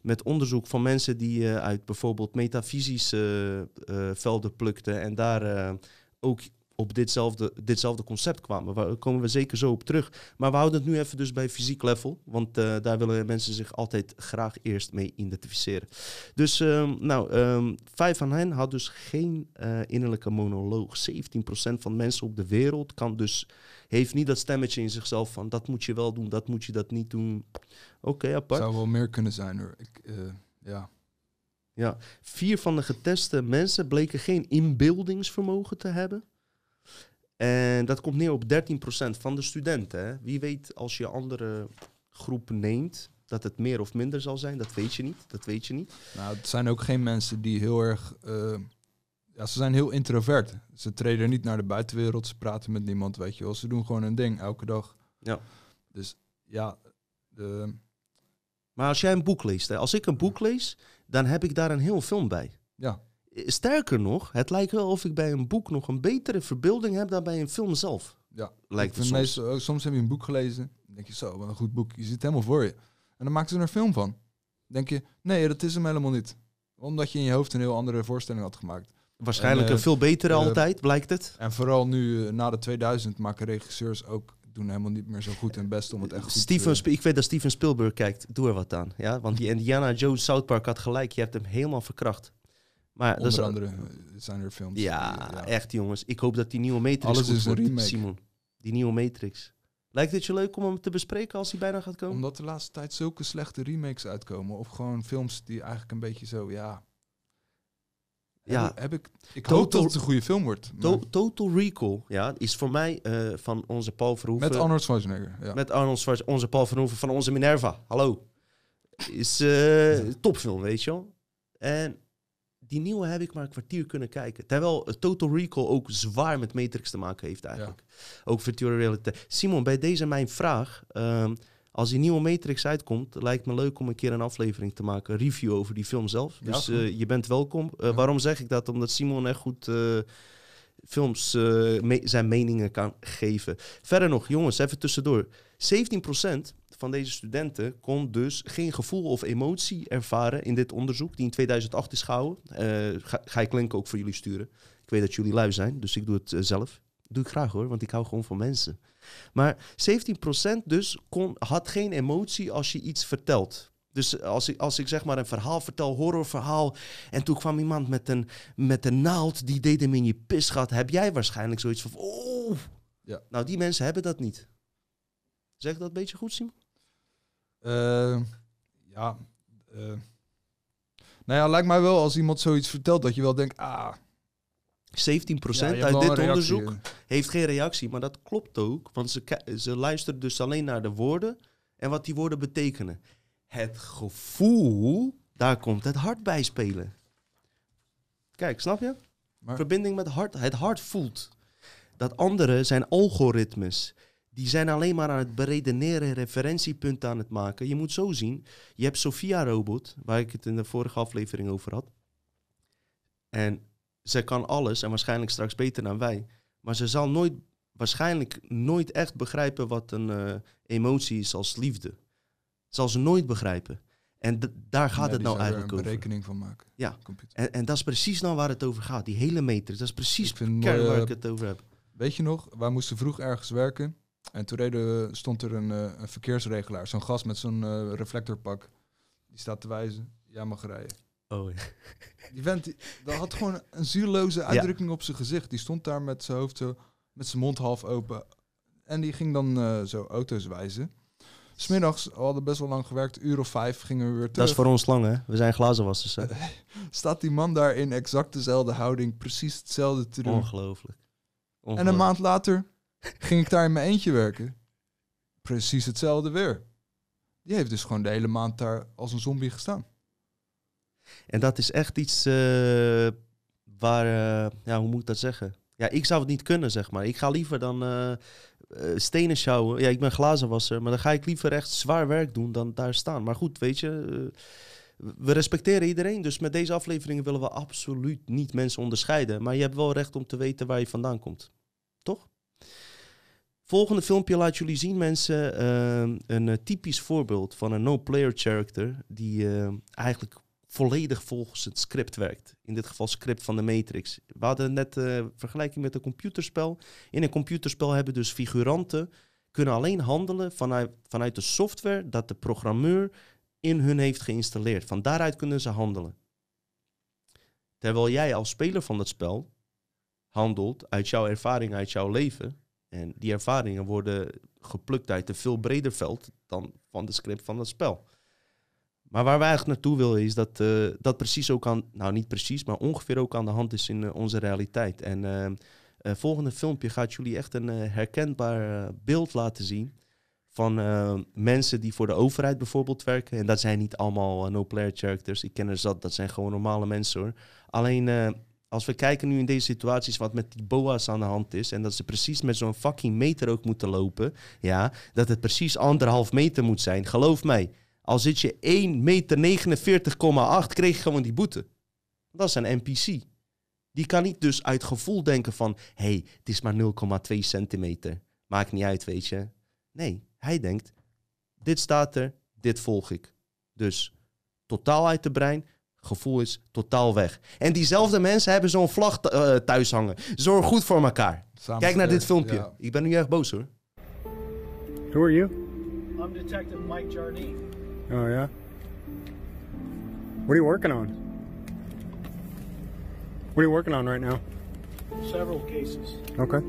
[SPEAKER 3] met onderzoek van mensen die uit bijvoorbeeld metafysische velden plukten. En daar ook op ditzelfde, ditzelfde concept kwamen. Daar komen we zeker zo op terug. Maar we houden het nu even dus bij fysiek level. Want eh, daar willen mensen zich altijd graag eerst mee identificeren. Dus ehm, nou, ehm, vijf van hen had dus geen eh, innerlijke monoloog. 17% van mensen op de wereld kan dus, heeft niet dat stemmetje in zichzelf van dat moet je wel doen, dat moet je dat niet doen. Oké, apart.
[SPEAKER 4] Zou wel meer kunnen zijn hoor. Ik, eh, ja.
[SPEAKER 3] Ja, vier van de geteste mensen bleken geen inbeeldingsvermogen te hebben. En dat komt neer op 13% van de studenten. Hè. Wie weet als je andere groepen neemt, dat het meer of minder zal zijn. Dat weet je niet. Dat weet je niet.
[SPEAKER 4] Nou, het zijn ook geen mensen die heel erg... eh, ja, ze zijn heel introvert. Ze treden niet naar de buitenwereld. Ze praten met niemand, weet je wel. Ze doen gewoon hun ding elke dag.
[SPEAKER 3] Ja.
[SPEAKER 4] Dus ja, de,
[SPEAKER 3] Maar als jij een boek leest, hè, als ik een boek lees, dan heb ik daar een heel film bij.
[SPEAKER 4] ja,
[SPEAKER 3] Sterker nog, het lijkt wel of ik bij een boek nog een betere verbeelding heb dan bij een film zelf.
[SPEAKER 4] ja.
[SPEAKER 3] Lijkt het soms.
[SPEAKER 4] meestal ook- soms heb je een boek gelezen. Dan denk je zo, wat een goed boek. Je zit het helemaal voor je. En dan maken ze er een film van. Dan denk je, nee, dat is hem helemaal niet. Omdat je in je hoofd een heel andere voorstelling had gemaakt.
[SPEAKER 3] Waarschijnlijk
[SPEAKER 4] En,
[SPEAKER 3] een
[SPEAKER 4] eh,
[SPEAKER 3] veel betere
[SPEAKER 4] eh,
[SPEAKER 3] altijd, blijkt het.
[SPEAKER 4] En vooral nu, eh, na de 2000, maken regisseurs ook... doen helemaal niet meer zo goed hun best om het echt goed
[SPEAKER 3] Steven,
[SPEAKER 4] te...
[SPEAKER 3] Ik weet dat Steven Spielberg kijkt. Doe er wat aan. Ja? Want die Indiana Jones South Park had gelijk. Je hebt hem helemaal verkracht. Maar
[SPEAKER 4] Onder andere eh, zijn er films.
[SPEAKER 3] ja,
[SPEAKER 4] die-
[SPEAKER 3] echt jongens. Ik hoop dat die nieuwe Matrix
[SPEAKER 4] Alles is een
[SPEAKER 3] wordt,
[SPEAKER 4] remake.
[SPEAKER 3] Simon. Die nieuwe Matrix. Lijkt het je leuk om hem te bespreken als hij bijna gaat komen?
[SPEAKER 4] Omdat de laatste tijd zulke slechte remakes uitkomen. Of gewoon films die eigenlijk een beetje zo, ja...
[SPEAKER 3] Ja.
[SPEAKER 4] Heb, heb ik, ik
[SPEAKER 3] Total-
[SPEAKER 4] hoop dat het een goede film wordt.
[SPEAKER 3] To- Total Recall ja, is voor mij eh, van onze Paul Verhoeven.
[SPEAKER 4] met Arnold Schwarzenegger. Ja.
[SPEAKER 3] Met Arnold Schwarzenegger, onze Paul Verhoeven van onze Minerva. Hallo. Is eh topfilm, weet je wel. En die nieuwe heb ik maar een kwartier kunnen kijken. Terwijl eh, Total Recall ook zwaar met Matrix te maken heeft eigenlijk. Ook virtual reality. Simon, bij deze mijn vraag. ehm, als die nieuwe Matrix uitkomt, lijkt me leuk om een keer een aflevering te maken. Een review over die film zelf.
[SPEAKER 4] Ja,
[SPEAKER 3] Dus eh, je bent welkom. Eh,
[SPEAKER 4] Ja.
[SPEAKER 3] Waarom zeg ik dat? Omdat Simon echt goed films me- zijn meningen kan geven. Verder nog, jongens, even tussendoor. 17% van deze studenten kon dus geen gevoel of emotie ervaren in dit onderzoek, die in 2008 is gehouden. Eh, ga, ga ik link ook voor jullie sturen. Ik weet dat jullie lui zijn, dus ik doe het eh, zelf. Doe ik graag hoor, want ik hou gewoon van mensen. Maar 17% dus kon, had geen emotie als je iets vertelt. Dus als ik, als ik zeg maar een verhaal vertel, horrorverhaal, en toen kwam iemand met een, met een naald, die deed hem in je pisgat, heb jij waarschijnlijk zoiets van, oh.
[SPEAKER 4] Ja.
[SPEAKER 3] Nou, die mensen hebben dat niet. Zeg dat een beetje goed, Simon?
[SPEAKER 4] Eh, ja. eh. nou ja, lijkt mij wel als iemand zoiets vertelt dat je wel denkt, ah,
[SPEAKER 3] 17%
[SPEAKER 4] ja, je hebt
[SPEAKER 3] uit dit onderzoek heeft geen reactie, maar dat klopt ook, want ze, ze luisteren dus alleen naar de woorden en wat die woorden betekenen. Het gevoel, daar komt het hart bij spelen. Kijk, snap je?
[SPEAKER 4] Maar,
[SPEAKER 3] Verbinding met het hart. Het hart voelt. Dat andere zijn algoritmes. Die zijn alleen maar aan het beredeneren, referentiepunten aan het maken. Je moet zo zien. Je hebt Sophia-robot, waar ik het in de vorige aflevering over had. En ze kan alles en waarschijnlijk straks beter dan wij. Maar ze zal nooit, waarschijnlijk nooit echt begrijpen wat een eh, emotie is als liefde. Zal ze nooit begrijpen. En daar gaat
[SPEAKER 4] ja,
[SPEAKER 3] het nou eigenlijk
[SPEAKER 4] een
[SPEAKER 3] over.
[SPEAKER 4] berekening van maken.
[SPEAKER 3] Ja. En, en dat is precies nou waar het over gaat. Die hele matrix. Dat is precies kern waar
[SPEAKER 4] eh,
[SPEAKER 3] ik het over heb.
[SPEAKER 4] Weet je nog, wij moesten vroeg ergens werken. En toen reden, stond er een, eh, een verkeersregelaar, zo'n gast met zo'n eh, reflectorpak. Die staat te wijzen, jij mag rijden.
[SPEAKER 3] Oh, ja.
[SPEAKER 4] Die vent, die, dat had gewoon een zieloze uitdrukking op zijn gezicht. Die stond daar met zijn hoofd zo, met zijn mond half open. En die ging dan eh, zo auto's wijzen. Smiddags, we hadden best wel lang gewerkt, uur of vijf, gingen we weer
[SPEAKER 3] Dat
[SPEAKER 4] terug.
[SPEAKER 3] is voor ons lang, hè? We zijn glazenwassers, hè?
[SPEAKER 4] Staat die man daar in exact dezelfde houding, precies hetzelfde te doen.
[SPEAKER 3] Ongelooflijk.
[SPEAKER 4] En een maand later ging ik daar in mijn eentje werken. Precies hetzelfde weer. Die heeft dus gewoon de hele maand daar als een zombie gestaan.
[SPEAKER 3] En dat is echt iets eh, waar, eh, ja, hoe moet ik dat zeggen? Ja, ik zou het niet kunnen, zeg maar. Ik ga liever dan eh, stenen sjouwen. Ja, ik ben glazenwasser, maar dan ga ik liever echt zwaar werk doen dan daar staan. Maar goed, weet je, we respecteren iedereen. Dus met deze afleveringen willen we absoluut niet mensen onderscheiden. Maar je hebt wel recht om te weten waar je vandaan komt. Toch? Volgende filmpje laat jullie zien, mensen, eh, een eh, typisch voorbeeld van een no-player character die eh, eigenlijk volledig volgens het script werkt. In dit geval script van de Matrix. We hadden net eh vergelijking met een computerspel. In een computerspel hebben dus figuranten kunnen alleen handelen vanuit, vanuit de software dat de programmeur in hun heeft geïnstalleerd. Van daaruit kunnen ze handelen. Terwijl jij als speler van het spel handelt uit jouw ervaring, uit jouw leven. En die ervaringen worden geplukt uit een veel breder veld dan van de script van het spel. Maar waar we eigenlijk naartoe willen is dat eh, dat precies ook aan, nou niet precies, maar ongeveer ook aan de hand is in eh, onze realiteit. En eh, volgende filmpje gaat jullie echt een herkenbaar beeld laten zien van mensen die voor de overheid bijvoorbeeld werken. En dat zijn niet allemaal no-player characters. Ik ken er zat, dat zijn gewoon normale mensen hoor. Alleen als we kijken nu in deze situaties wat met die boa's aan de hand is... en dat ze precies met zo'n fucking meter ook moeten lopen... ja, dat het precies anderhalf meter moet zijn. Geloof mij, al zit je 1 meter 49,8, kreeg je gewoon die boete. Dat is een NPC. Die kan niet dus uit gevoel denken van... hé, hey, het is maar 0,2 centimeter. Maakt niet uit, weet je. Nee, hij denkt... dit staat er, dit volg ik. Dus totaal uit de brein... Gevoel is totaal weg. En diezelfde mensen hebben zo'n vlag eh, thuis hangen. Zorg goed voor elkaar.
[SPEAKER 4] Samen
[SPEAKER 3] Kijk naar dit filmpje.
[SPEAKER 4] ja.
[SPEAKER 3] Ik ben nu erg boos hoor.
[SPEAKER 5] Who are you?
[SPEAKER 6] I'm Detective Mike Jardine.
[SPEAKER 5] Oh, yeah? What are you working on? What are you working on right now?
[SPEAKER 6] Several cases.
[SPEAKER 5] Okay.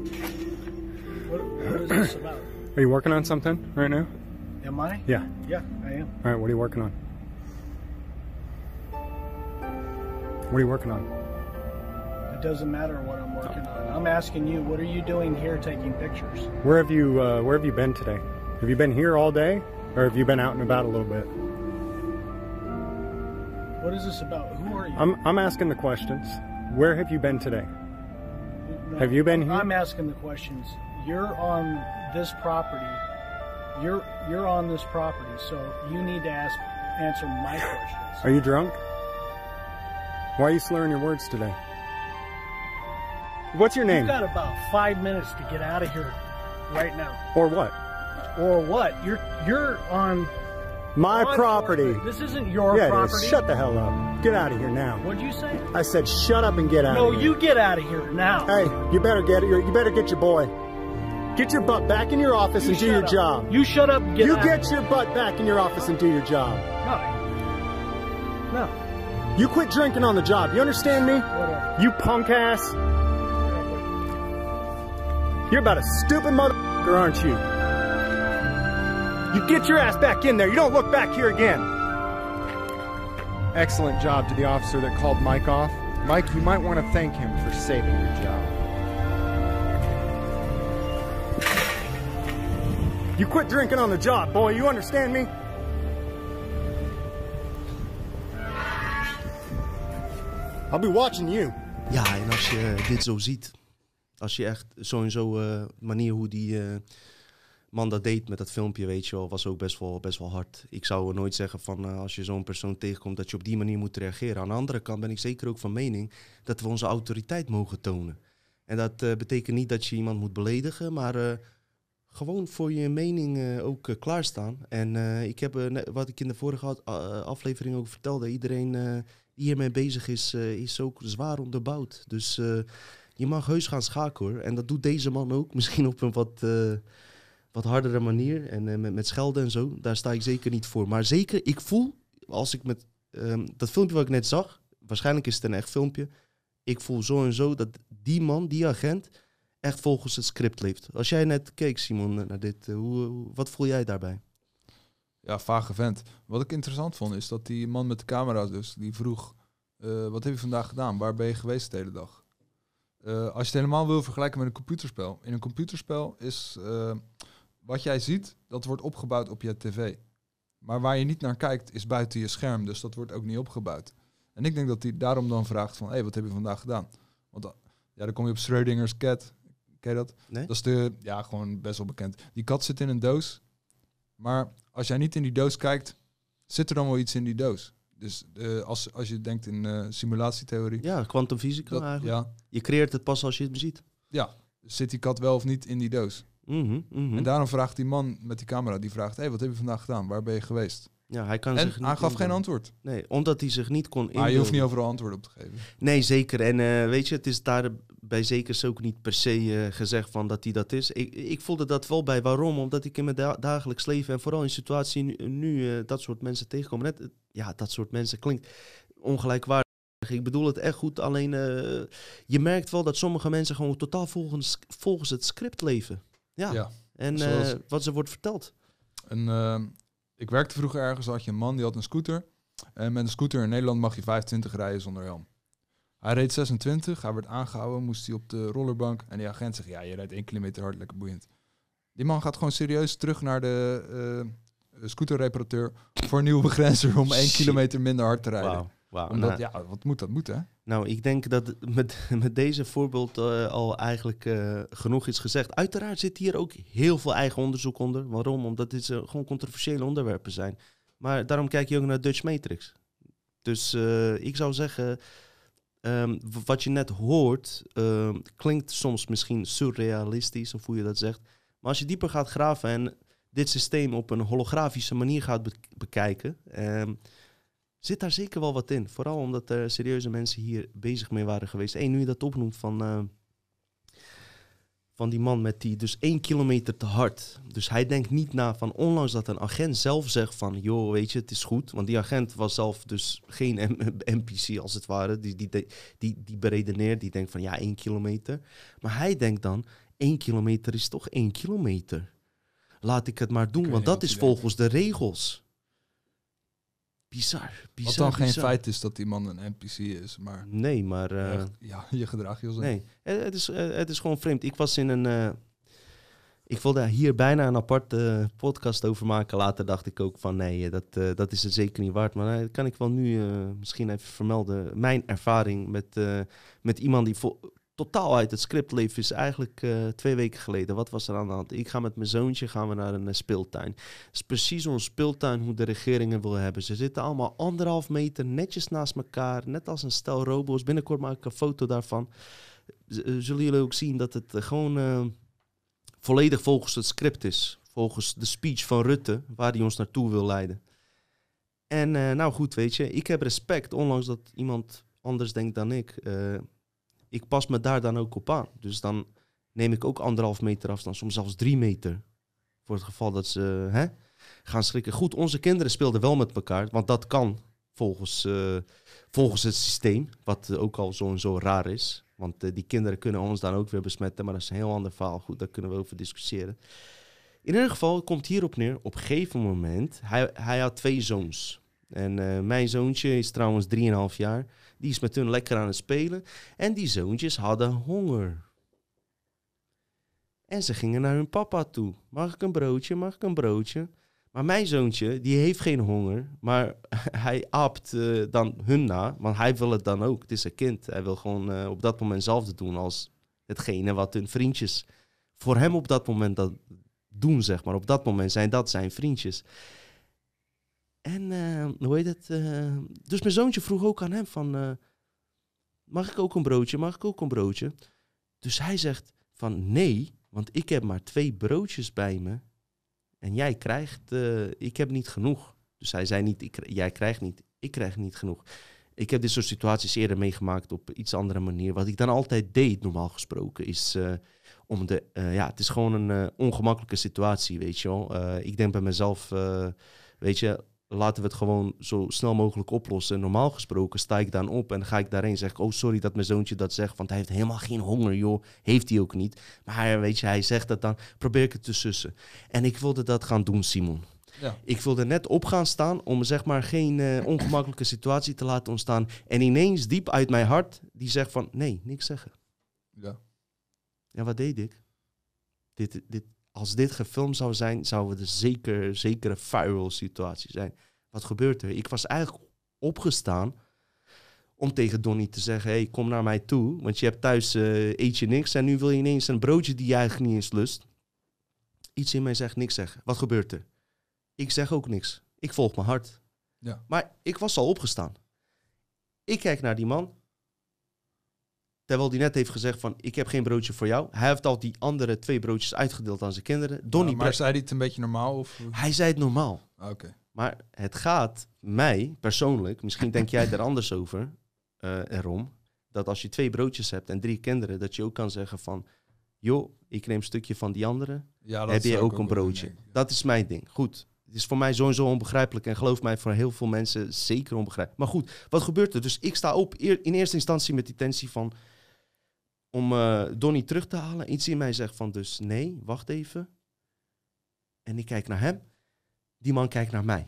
[SPEAKER 6] What, what is this about?
[SPEAKER 5] Are you working on something right now?
[SPEAKER 6] Am I?
[SPEAKER 5] Yeah.
[SPEAKER 6] Yeah, I am.
[SPEAKER 5] All right, what are you working on? What are you working on?
[SPEAKER 6] It doesn't matter what I'm working on. I'm asking you, what are you doing here taking pictures?
[SPEAKER 5] Where have you uh, Where have you been today? Have you been here all day, or have you been out and about a little bit?
[SPEAKER 6] What is this about? Who are you?
[SPEAKER 5] I'm I'm asking the questions. Where have you been today?
[SPEAKER 6] No,
[SPEAKER 5] have you been here?
[SPEAKER 6] I'm asking the questions. You're on this property. You're you're on this property, so you need to ask answer my questions.
[SPEAKER 5] Are you drunk? Why are you slurring your words today? What's your name?
[SPEAKER 6] You've got about five minutes to get out of here right now.
[SPEAKER 5] Or what?
[SPEAKER 6] Or what? You're you're on
[SPEAKER 5] My
[SPEAKER 6] on
[SPEAKER 5] property.
[SPEAKER 6] This isn't your
[SPEAKER 5] Yeah,
[SPEAKER 6] property.
[SPEAKER 5] is. Shut the hell up. Get out of here now.
[SPEAKER 6] What'd you say?
[SPEAKER 5] I said shut up and get out
[SPEAKER 6] No,
[SPEAKER 5] of here.
[SPEAKER 6] you get out of here now.
[SPEAKER 5] Hey, you better get you better get your boy. Get your butt back in your office
[SPEAKER 6] You
[SPEAKER 5] and do your
[SPEAKER 6] up.
[SPEAKER 5] job.
[SPEAKER 6] You shut up and get
[SPEAKER 5] you get your butt back in your office and do your job.
[SPEAKER 6] No. No.
[SPEAKER 5] You quit drinking on the job. You understand me?
[SPEAKER 6] Whatever.
[SPEAKER 5] You punk ass. You're about a stupid motherfucker, aren't you? You get your ass back in there. You don't look back here again. Excellent job to the officer that called Mike off. Mike, you might want to thank him for saving your job. You quit drinking on the job, boy. You understand me? I'll be watching you.
[SPEAKER 3] Ja, en als je dit zo ziet, als je echt sowieso eh manier hoe die eh, man dat deed met dat filmpje, weet je wel, was ook best wel, best wel hard. Ik zou nooit zeggen van eh, als je zo'n persoon tegenkomt dat je op die manier moet reageren. Aan de andere kant ben ik zeker ook van mening dat we onze autoriteit mogen tonen. En dat eh, betekent niet dat je iemand moet beledigen, maar gewoon voor je mening ook klaarstaan. En ik heb, wat ik in de vorige aflevering ook vertelde, iedereen die hiermee bezig is, eh, is ook zwaar onderbouwd. Dus eh, je mag heus gaan schaken hoor. En dat doet deze man ook, misschien op een wat, eh, wat hardere manier. En met, met schelden en zo, daar sta ik zeker niet voor. Maar zeker, ik voel, als ik met ehm, dat filmpje wat ik net zag, waarschijnlijk is het een echt filmpje. Ik voel zo en zo dat die man, die agent, echt volgens het script leeft. Als jij net keek, Simon, naar dit, hoe- wat voel jij daarbij?
[SPEAKER 4] Ja, vage vent. Wat ik interessant vond, is dat die man met de camera dus, die vroeg... eh, wat heb je vandaag gedaan? Waar ben je geweest de hele dag? Eh, als je het helemaal wil vergelijken met een computerspel. In een computerspel is eh, wat jij ziet, dat wordt opgebouwd op je tv. Maar waar je niet naar kijkt, is buiten je scherm. Dus dat wordt ook niet opgebouwd. En ik denk dat hij daarom dan vraagt van... hé, hey, wat heb je vandaag gedaan? Want dan, ja, dan kom je op Schrödinger's cat. Ken je dat?
[SPEAKER 3] Nee?
[SPEAKER 4] Dat is de, ja, gewoon best wel bekend. Die kat zit in een doos. Maar als jij niet in die doos kijkt, zit er dan wel iets in die doos. Dus eh, als, als je denkt in eh, simulatietheorie...
[SPEAKER 3] Ja, kwantumfysica eigenlijk.
[SPEAKER 4] ja,
[SPEAKER 3] Je creëert het pas als je het ziet.
[SPEAKER 4] ja, zit die kat wel of niet in die doos?
[SPEAKER 3] Mhm, mhm.
[SPEAKER 4] En daarom vraagt die man met die camera, die vraagt... hé, hey, wat heb je vandaag gedaan? Waar ben je geweest?
[SPEAKER 3] Ja, hij kan
[SPEAKER 4] En
[SPEAKER 3] zich niet
[SPEAKER 4] hij gaf geen
[SPEAKER 3] inbeelden.
[SPEAKER 4] antwoord.
[SPEAKER 3] Nee, omdat hij zich niet kon
[SPEAKER 4] Maar je hoeft
[SPEAKER 3] inbeelden.
[SPEAKER 4] niet overal antwoorden op te geven.
[SPEAKER 3] Nee, zeker. En eh, weet je, het is daarbij zeker ook niet per se eh, gezegd van dat hij dat is. Ik, ik voelde dat wel bij. Waarom? Omdat ik in mijn da- dagelijks leven en vooral in situatie nu, nu, eh, dat soort mensen tegenkomen. Net, ja, dat soort mensen klinkt ongelijkwaardig. Ik bedoel het echt goed, alleen je merkt wel dat sommige mensen gewoon totaal volgens, volgens het script leven. Ja,
[SPEAKER 4] Ja.
[SPEAKER 3] en
[SPEAKER 4] zoals-
[SPEAKER 3] wat ze wordt verteld.
[SPEAKER 4] En, eh, ik werkte vroeger ergens, had je een man die had een scooter. En met een scooter in Nederland mag je 25 rijden zonder helm. Hij reed 26, hij werd aangehouden, moest hij op de rollerbank. En die agent zegt, ja, je rijdt 1 kilometer hard, lekker boeiend. Die man gaat gewoon serieus terug naar de eh, scooterreparateur voor een nieuwe begrenzer om 1
[SPEAKER 3] Shit.
[SPEAKER 4] kilometer minder hard te rijden. Omdat,
[SPEAKER 3] Nou,
[SPEAKER 4] ja, wat moet dat moet, hè?
[SPEAKER 3] Nou, ik denk dat met, met deze voorbeeld eh, al eigenlijk eh, genoeg is gezegd. Uiteraard zit hier ook heel veel eigen onderzoek onder. Waarom? Omdat dit eh, gewoon controversiële onderwerpen zijn. Maar daarom kijk je ook naar Dutch Matrix. Dus ik zou zeggen, ehm, wat je net hoort, ehm, klinkt soms misschien surrealistisch, of hoe je dat zegt. Maar als je dieper gaat graven en dit systeem op een holografische manier gaat be- bekijken, ehm, zit daar zeker wel wat in. Vooral omdat er serieuze mensen hier bezig mee waren geweest. Eén, nu je dat opnoemt van, eh, van die man met die dus één kilometer te hard. Dus hij denkt niet na van onlangs dat een agent zelf zegt van... joh, weet je, het is goed. Want die agent was zelf dus geen NPC als het ware. Die, die, die, die, beredeneert, die denkt van ja, één kilometer. Maar hij denkt dan, één kilometer is toch één kilometer. Laat ik het maar doen, want dat is volgens de regels. Bizar, bizar.
[SPEAKER 4] Wat dan geen
[SPEAKER 3] bizar.
[SPEAKER 4] feit is dat die man een NPC is, maar
[SPEAKER 3] Nee, maar... eh,
[SPEAKER 4] echt, ja, je gedraagt je als
[SPEAKER 3] nee, het, het is, eh, het is gewoon vreemd. Ik was in een... eh, ik wilde hier bijna een aparte eh, podcast over maken. Later dacht ik ook van nee, eh, dat, eh, dat is het zeker niet waard. Maar eh, kan ik wel nu eh, misschien even vermelden. Mijn ervaring met, eh, met iemand die totaal uit het script leeft is eigenlijk eh, twee weken geleden. Wat was er aan de hand? Ik ga met mijn zoontje gaan we naar een eh, speeltuin. Het is precies zo'n speeltuin hoe de regeringen wil hebben. Ze zitten allemaal anderhalf meter netjes naast elkaar. Net als een stel robo's. Binnenkort maak ik een foto daarvan. Eh, zullen jullie ook zien dat het gewoon volledig volgens het script is. Volgens de speech van Rutte, waar hij ons naartoe wil leiden. En nou goed, weet je, ik heb respect, ondanks dat iemand anders denkt dan ik. Ik pas me daar dan ook op aan. Dus dan neem ik ook anderhalf meter afstand, soms zelfs drie meter. Voor het geval dat ze hè, gaan schrikken. Goed, onze kinderen speelden wel met elkaar, want dat kan volgens, eh, volgens het systeem. Wat ook al zo en zo raar is. Want eh, die kinderen kunnen ons dan ook weer besmetten, maar dat is een heel ander verhaal. Goed, daar kunnen we over discussiëren. In ieder geval het komt hierop neer. Op een gegeven moment, hij, hij had twee zoons. En eh, mijn zoontje is trouwens 3,5 jaar. Die is met hun lekker aan het spelen. En die zoontjes hadden honger. En ze gingen naar hun papa toe. Mag ik een broodje? Mag ik een broodje? Maar mijn zoontje, die heeft geen honger. Maar hij aapt eh, dan hun na. Want hij wil het dan ook. Het is een kind. Hij wil gewoon eh, op dat moment hetzelfde doen als hetgene wat hun vriendjes voor hem op dat moment dat doen, zeg maar. Op dat moment zijn dat zijn vriendjes. En eh, hoe heet het? eh, dus mijn zoontje vroeg ook aan hem van... eh, mag ik ook een broodje? Mag ik ook een broodje? Dus hij zegt van nee, want ik heb maar twee broodjes bij me. En jij krijgt... ik heb niet genoeg. Dus hij zei niet, ik, jij krijgt niet, ik krijg niet genoeg. Ik heb dit soort situaties eerder meegemaakt op iets andere manier. Wat ik dan altijd deed, normaal gesproken, is... om de, ja, het is gewoon een ongemakkelijke situatie, weet je wel. Ik denk bij mezelf, weet je, laten we het gewoon zo snel mogelijk oplossen. Normaal gesproken sta ik dan op en ga ik daarheen en zeg ik, oh sorry dat mijn zoontje dat zegt, want hij heeft helemaal geen honger, joh. Heeft hij ook niet. Maar weet je, hij zegt dat dan, probeer ik het te sussen. En ik wilde dat gaan doen, Simon.
[SPEAKER 4] Ja.
[SPEAKER 3] Ik wilde net op gaan staan om zeg maar geen eh, ongemakkelijke situatie te laten ontstaan. En ineens diep uit mijn hart, die zegt van, nee, niks zeggen.
[SPEAKER 4] Ja.
[SPEAKER 3] Ja, wat deed ik? Dit, dit, als dit gefilmd zou zijn, zou het een zeker, zekere viral situatie zijn. Wat gebeurt er? Ik was eigenlijk opgestaan om tegen Donnie te zeggen... hey, kom naar mij toe, want je hebt thuis eh, eet je niks... en nu wil je ineens een broodje die je eigenlijk niet eens lust. Iets in mij zegt niks zeggen. Wat gebeurt er? Ik zeg ook niks. Ik volg mijn hart.
[SPEAKER 4] Ja.
[SPEAKER 3] Maar ik was al opgestaan. Ik kijk naar die man. Terwijl die net heeft gezegd van, ik heb geen broodje voor jou. Hij heeft al die andere twee broodjes uitgedeeld aan zijn kinderen. Donnie,
[SPEAKER 4] Ja, maar zei hij het een beetje normaal? Of...
[SPEAKER 3] hij zei het normaal.
[SPEAKER 4] Ah, Oké.
[SPEAKER 3] Maar het gaat mij persoonlijk, misschien denk jij er anders over, eh, erom, dat als je twee broodjes hebt en drie kinderen, dat je ook kan zeggen van, joh, ik neem een stukje van die andere,
[SPEAKER 4] Ja,
[SPEAKER 3] heb je ook een broodje.
[SPEAKER 4] denk.
[SPEAKER 3] Dat is mijn ding. Goed. Het is voor mij sowieso onbegrijpelijk en geloof mij voor heel veel mensen zeker onbegrijpelijk. Maar goed, wat gebeurt er? Dus ik sta op in eerste instantie met die tensie van om eh Donnie terug te halen. Iets in mij zegt van dus nee, wacht even. En ik kijk naar hem. Die man kijkt naar mij.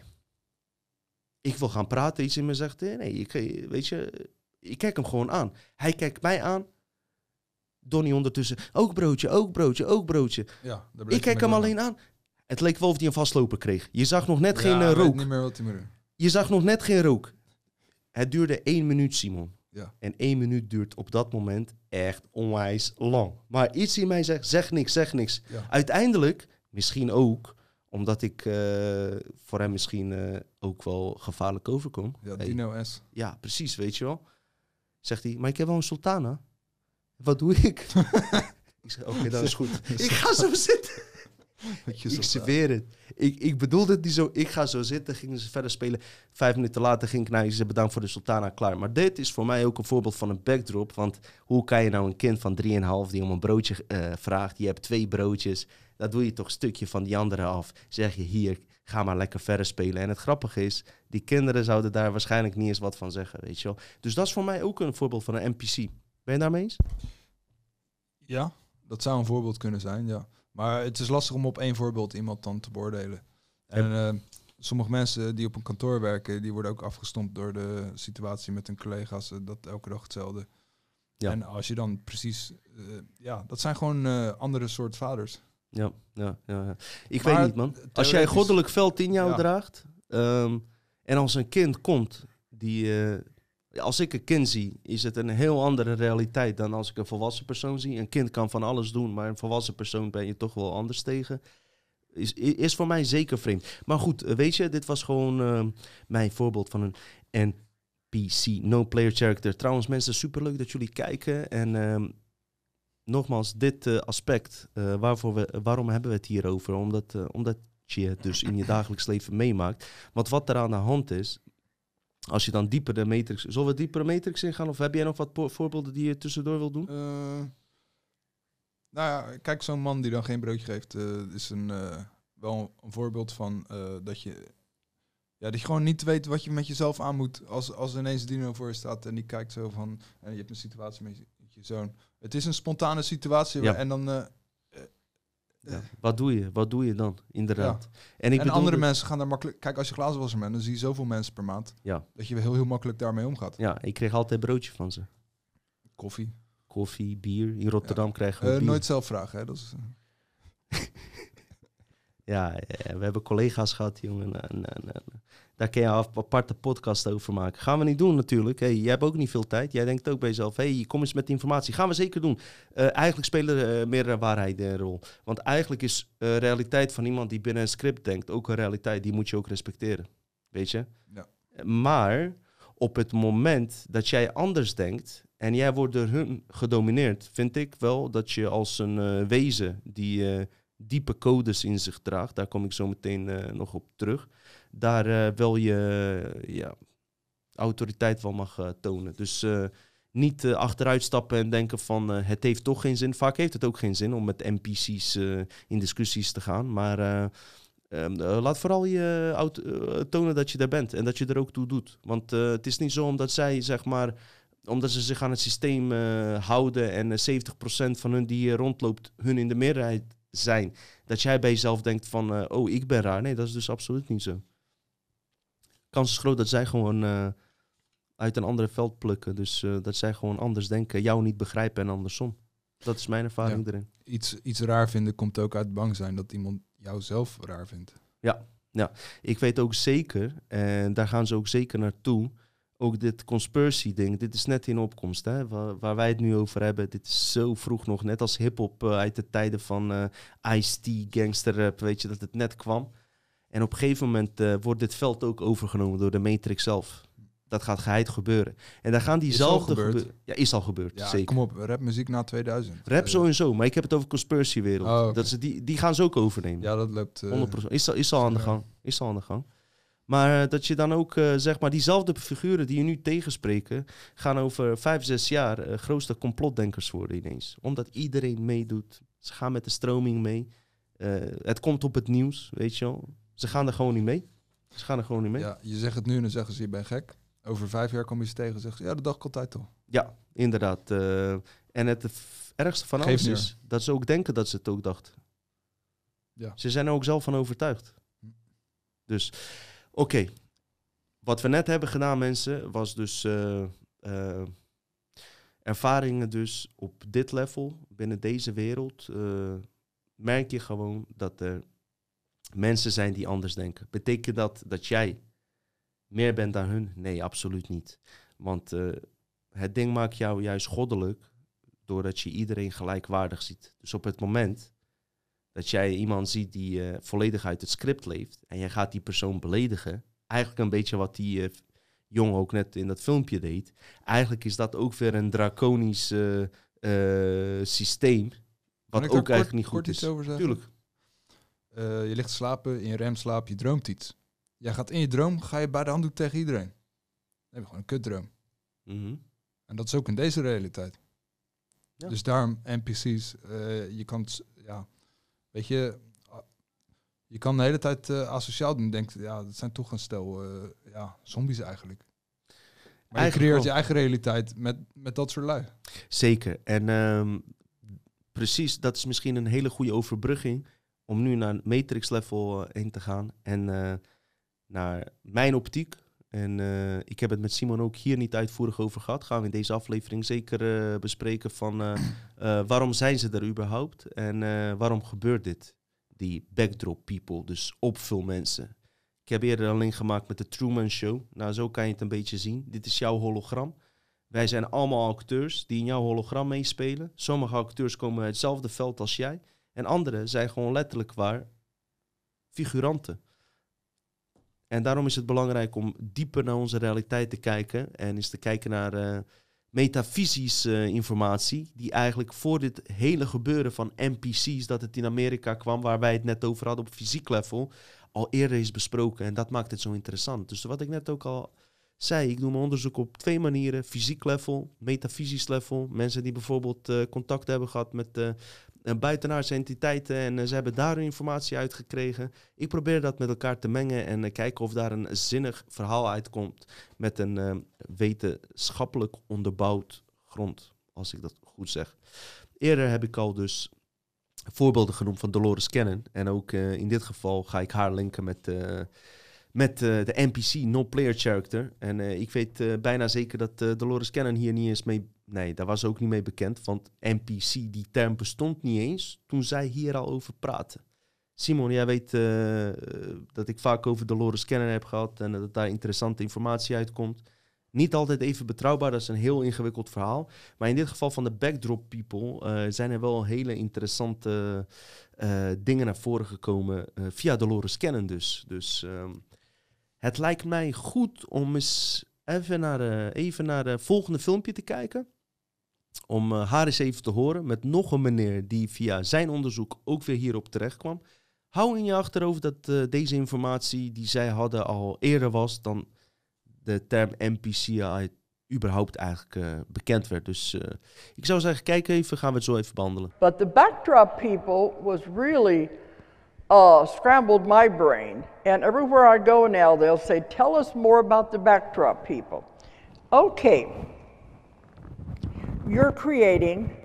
[SPEAKER 3] Ik wil gaan praten. Iets in me zegt eh, nee, ik, eh, weet je, ik kijk hem gewoon aan. Hij kijkt mij aan. Donnie ondertussen, ook broodje, ook broodje, ook broodje.
[SPEAKER 4] Ja,
[SPEAKER 3] Ik kijk hem alleen aan. Het leek wel of hij een vastloper kreeg. Je zag nog net geen rook.
[SPEAKER 4] niet meer wat.
[SPEAKER 3] Je zag nog net geen rook. Het duurde één minuut, Simon.
[SPEAKER 4] Ja.
[SPEAKER 3] En één minuut duurt op dat moment echt onwijs lang. Maar iets in mij zegt, zeg niks, zeg niks.
[SPEAKER 4] Ja.
[SPEAKER 3] Uiteindelijk, misschien ook, omdat ik eh, voor hem misschien eh, ook wel gevaarlijk overkom.
[SPEAKER 4] Ja,
[SPEAKER 3] Hey,
[SPEAKER 4] Dino S.
[SPEAKER 3] ja, precies, weet je wel. Zegt hij, maar ik heb wel een sultana. Wat doe ik? ik zeg, oké, dat is goed. ik ga zo zitten. Ik zweer het. Ik, ik bedoelde het niet zo. Ik ga zo zitten. Gingen ze verder spelen. Vijf minuten later ging ik naar je. Ze bedankt voor de Sultana. Klaar. Maar dit is voor mij ook een voorbeeld van een backdrop. Want hoe kan je nou een kind van 3,5 die om een broodje eh, vraagt. Je hebt twee broodjes. Dat doe je toch een stukje van die andere af. Zeg je hier, ga maar lekker verder spelen. En het grappige is, die kinderen zouden daar waarschijnlijk niet eens wat van zeggen. Weet je wel. Dus dat is voor mij ook een voorbeeld van een NPC. Ben je daarmee eens?
[SPEAKER 4] Ja, dat zou een voorbeeld kunnen zijn, ja. Maar het is lastig om op één voorbeeld iemand dan te beoordelen. En eh, sommige mensen die op een kantoor werken, die worden ook afgestompt door de situatie met hun collega's. eh, dat elke dag hetzelfde.
[SPEAKER 3] Ja.
[SPEAKER 4] En als je dan precies... eh, ja, dat zijn gewoon andere soort vaders.
[SPEAKER 3] Ja, ja, ja. ja. Ik
[SPEAKER 4] Maar
[SPEAKER 3] weet niet, man. Als jij goddelijk veld in jou
[SPEAKER 4] Ja.
[SPEAKER 3] draagt... ehm, en als een kind komt die... eh, als ik een kind zie, is het een heel andere realiteit dan als ik een volwassen persoon zie. Een kind kan van alles doen, maar een volwassen persoon ben je toch wel anders tegen. Is, is voor mij zeker vreemd. Maar goed, eh, weet je, dit was gewoon ehm, mijn voorbeeld van een NPC, no player character. Trouwens, mensen, superleuk dat jullie kijken. En ehm, nogmaals, dit eh, aspect, eh, waarvoor we, waarom hebben we het hier over? Omdat, eh, omdat je het dus in je dagelijks leven meemaakt. Want wat er aan de hand is, als je dan dieper de matrix... Zullen we dieper de matrix ingaan? Of heb jij nog wat voorbeelden die je tussendoor wil doen?
[SPEAKER 4] Eh, nou ja, kijk, zo'n man die dan geen broodje geeft, eh, is een, eh, wel een voorbeeld van dat je... Ja, dat je gewoon niet weet wat je met jezelf aan moet als, als ineens Dino voor je staat en die kijkt zo van... En je hebt een situatie met je, met je zoon. Het is een spontane situatie
[SPEAKER 3] Ja.
[SPEAKER 4] en dan...
[SPEAKER 3] Ja. Wat doe je? Wat doe je dan? Inderdaad. En ik
[SPEAKER 4] en andere mensen gaan daar makkelijk... Kijk, als je glazenwasser bent, dan zie je zoveel mensen per maand.
[SPEAKER 3] Ja.
[SPEAKER 4] Dat je heel, heel makkelijk daarmee omgaat.
[SPEAKER 3] Ja, ik kreeg altijd broodje van ze.
[SPEAKER 4] Koffie.
[SPEAKER 3] Koffie, bier. In Rotterdam krijgen we
[SPEAKER 4] Eh,
[SPEAKER 3] bier.
[SPEAKER 4] nooit zelf vragen, hè. Dat is, eh,
[SPEAKER 3] Ja, eh, we hebben collega's gehad, jongen. En, en, en, daar kun je een aparte podcast over maken. Gaan we niet doen natuurlijk. Hey, jij hebt ook niet veel tijd. Jij denkt ook bij jezelf, hey, kom eens met informatie. Gaan we zeker doen. Eh, eigenlijk spelen uh, meerdere waarheden een rol. Want eigenlijk is uh, realiteit van iemand die binnen een script denkt ook een realiteit. Die moet je ook respecteren. Weet je?
[SPEAKER 4] Ja.
[SPEAKER 3] Maar op het moment dat jij anders denkt en jij wordt door hun gedomineerd, vind ik wel dat je als een wezen die diepe codes in zich draagt, daar kom ik zo meteen nog op terug, daar uh, wel je ja, autoriteit wel mag tonen. Dus niet achteruit stappen en denken van het heeft toch geen zin. Vaak heeft het ook geen zin om met NPC's in discussies te gaan, maar uh, laat vooral je tonen dat je er bent en dat je er ook toe doet. Want het is niet zo omdat zij, zeg maar, omdat ze zich aan het systeem houden en 70% van hun die rondloopt, hun in de meerderheid zijn. Dat jij bij jezelf denkt van, eh, oh, ik ben raar. Nee, dat is dus absoluut niet zo. Kans is groot dat zij gewoon eh, uit een andere veld plukken. Dus eh, dat zij gewoon anders denken, jou niet begrijpen en andersom. Dat is mijn ervaring
[SPEAKER 4] Ja.
[SPEAKER 3] erin.
[SPEAKER 4] Iets, iets raar vinden komt ook uit bang zijn dat iemand jou zelf raar vindt.
[SPEAKER 3] Ik weet ook zeker, en daar gaan ze ook zeker naartoe, ook dit conspiracy ding, dit is net in opkomst, hè, waar, waar wij het nu over hebben. Dit is zo vroeg nog, net als hip-hop eh, uit de tijden van Ice-T, gangsterrap, weet je, dat het net kwam. En op een gegeven moment eh, wordt dit veld ook overgenomen door de Matrix zelf. Dat gaat geheid gebeuren. En daar gaan
[SPEAKER 4] Is
[SPEAKER 3] diezelfde. Ja, is al gebeurd,
[SPEAKER 4] Ja,
[SPEAKER 3] zeker.
[SPEAKER 4] kom op, rapmuziek na 2000.
[SPEAKER 3] Rap
[SPEAKER 4] Eh,
[SPEAKER 3] sowieso, maar ik heb het over conspiracy wereld.
[SPEAKER 4] Oh,
[SPEAKER 3] dat ze die, die gaan ze ook overnemen.
[SPEAKER 4] Ja, dat loopt... eh,
[SPEAKER 3] 100%. Is, al- is al aan de gang. Is al aan de gang. Maar eh, dat je dan ook, eh, zeg maar, diezelfde figuren die je nu tegenspreken, gaan over vijf, zes jaar eh, grootste complotdenkers worden ineens. Omdat iedereen meedoet. Ze gaan met de stroming mee. Eh, het komt op het nieuws, weet je wel. Ze gaan er gewoon niet mee. Ze gaan er gewoon niet mee.
[SPEAKER 4] Ja, je zegt het nu en dan zeggen ze je bent gek. Over vijf jaar kom je ze tegen en zeggen ze, ja, dat dacht ik altijd al.
[SPEAKER 3] Ja, inderdaad. eh, en het ergste van alles is dat ze ook denken dat ze het ook dachten.
[SPEAKER 4] Ja.
[SPEAKER 3] Ze zijn er ook zelf van overtuigd.
[SPEAKER 4] Hm.
[SPEAKER 3] Dus, oké. Wat we net hebben gedaan, mensen, was dus eh, eh, ervaringen dus op dit level, binnen deze wereld, merk je gewoon dat er mensen zijn die anders denken. Betekent dat dat jij meer bent dan hun? Nee, absoluut niet. Want eh, het ding maakt jou juist goddelijk doordat je iedereen gelijkwaardig ziet. Dus op het moment dat jij iemand ziet die eh, volledig uit het script leeft en jij gaat die persoon beledigen, eigenlijk een beetje wat die eh, jongen ook net in dat filmpje deed, eigenlijk is dat ook weer een draconisch systeem, wat ook
[SPEAKER 4] kort-
[SPEAKER 3] eigenlijk niet goed is.
[SPEAKER 4] iets Eh, je ligt te slapen, in je remslaap, je droomt iets. Jij gaat in je droom, ga je bij de hand doen tegen iedereen. Dan heb je gewoon een kutdroom.
[SPEAKER 3] Mhm.
[SPEAKER 4] En dat is ook in deze realiteit.
[SPEAKER 3] Ja.
[SPEAKER 4] Dus daarom NPC's, eh, je kan, ja, weet je, je kan de hele tijd eh, asociaal doen. Denkt, ja, dat zijn toch een stel, ja, zombies eigenlijk. Maar je creëert je eigen realiteit met, met dat soort lui.
[SPEAKER 3] Zeker. En ehm, precies, dat is misschien een hele goede overbrugging om nu naar Matrix level eh, heen te gaan. En eh, naar mijn optiek. En eh, ik heb het met Simon ook hier niet uitvoerig over gehad. Gaan we in deze aflevering zeker eh, bespreken van eh, eh, waarom zijn ze er überhaupt? En eh, waarom gebeurt dit? Die backdrop people, dus opvulmensen. Ik heb eerder een link gemaakt met de Truman Show. Nou, zo kan je het een beetje zien. Dit is jouw hologram. Wij zijn allemaal acteurs die in jouw hologram meespelen. Sommige acteurs komen uit hetzelfde veld als jij. En andere zijn gewoon letterlijk waar figuranten. En daarom is het belangrijk om dieper naar onze realiteit te kijken. En eens te kijken naar eh metafysische eh, informatie. Die eigenlijk voor dit hele gebeuren van NPC's, dat het in Amerika kwam, waar wij het net over hadden op fysiek level, al eerder is besproken. En dat maakt het zo interessant. Dus wat ik net ook al zei, ik doe mijn onderzoek op twee manieren. Fysiek level, metafysisch level. Mensen die bijvoorbeeld eh, contact hebben gehad met buitenaardse entiteiten en eh, ze hebben daar hun informatie uitgekregen. Ik probeer dat met elkaar te mengen en eh, kijken of daar een zinnig verhaal uitkomt met een eh, wetenschappelijk onderbouwd grond, als ik dat goed zeg. Eerder heb ik al dus voorbeelden genoemd van Dolores Cannon. En ook eh, in dit geval ga ik haar linken met, eh, met eh, de NPC, non-player character. En eh, ik weet eh, bijna zeker dat Dolores Cannon hier niet eens mee... Nee, daar was ook niet mee bekend. Want NPC, die term bestond niet eens toen zij hier al over praten. Simon, jij weet dat ik vaak over Dolores Cannon heb gehad... en dat daar interessante informatie uitkomt. Niet altijd even betrouwbaar, dat is een heel ingewikkeld verhaal. Maar in dit geval van de backdrop people zijn er wel hele interessante dingen naar voren gekomen via Dolores Cannon dus. Dus ehm, het lijkt mij goed om eens even naar, eh, even naar het volgende filmpje te kijken. Om eh, haar eens even te horen met nog een meneer die via zijn onderzoek ook weer hierop terecht kwam. Hou in je achterhoofd dat eh, deze informatie die zij hadden al eerder was dan de term NPC uit überhaupt eigenlijk eh, bekend werd. Dus eh, ik zou zeggen, kijk even, gaan we het zo even behandelen.
[SPEAKER 7] But the backdrop people was really uh, scrambled my brain. And everywhere I go now, they'll say, Tell us more about the backdrop people. Okay. You're creating,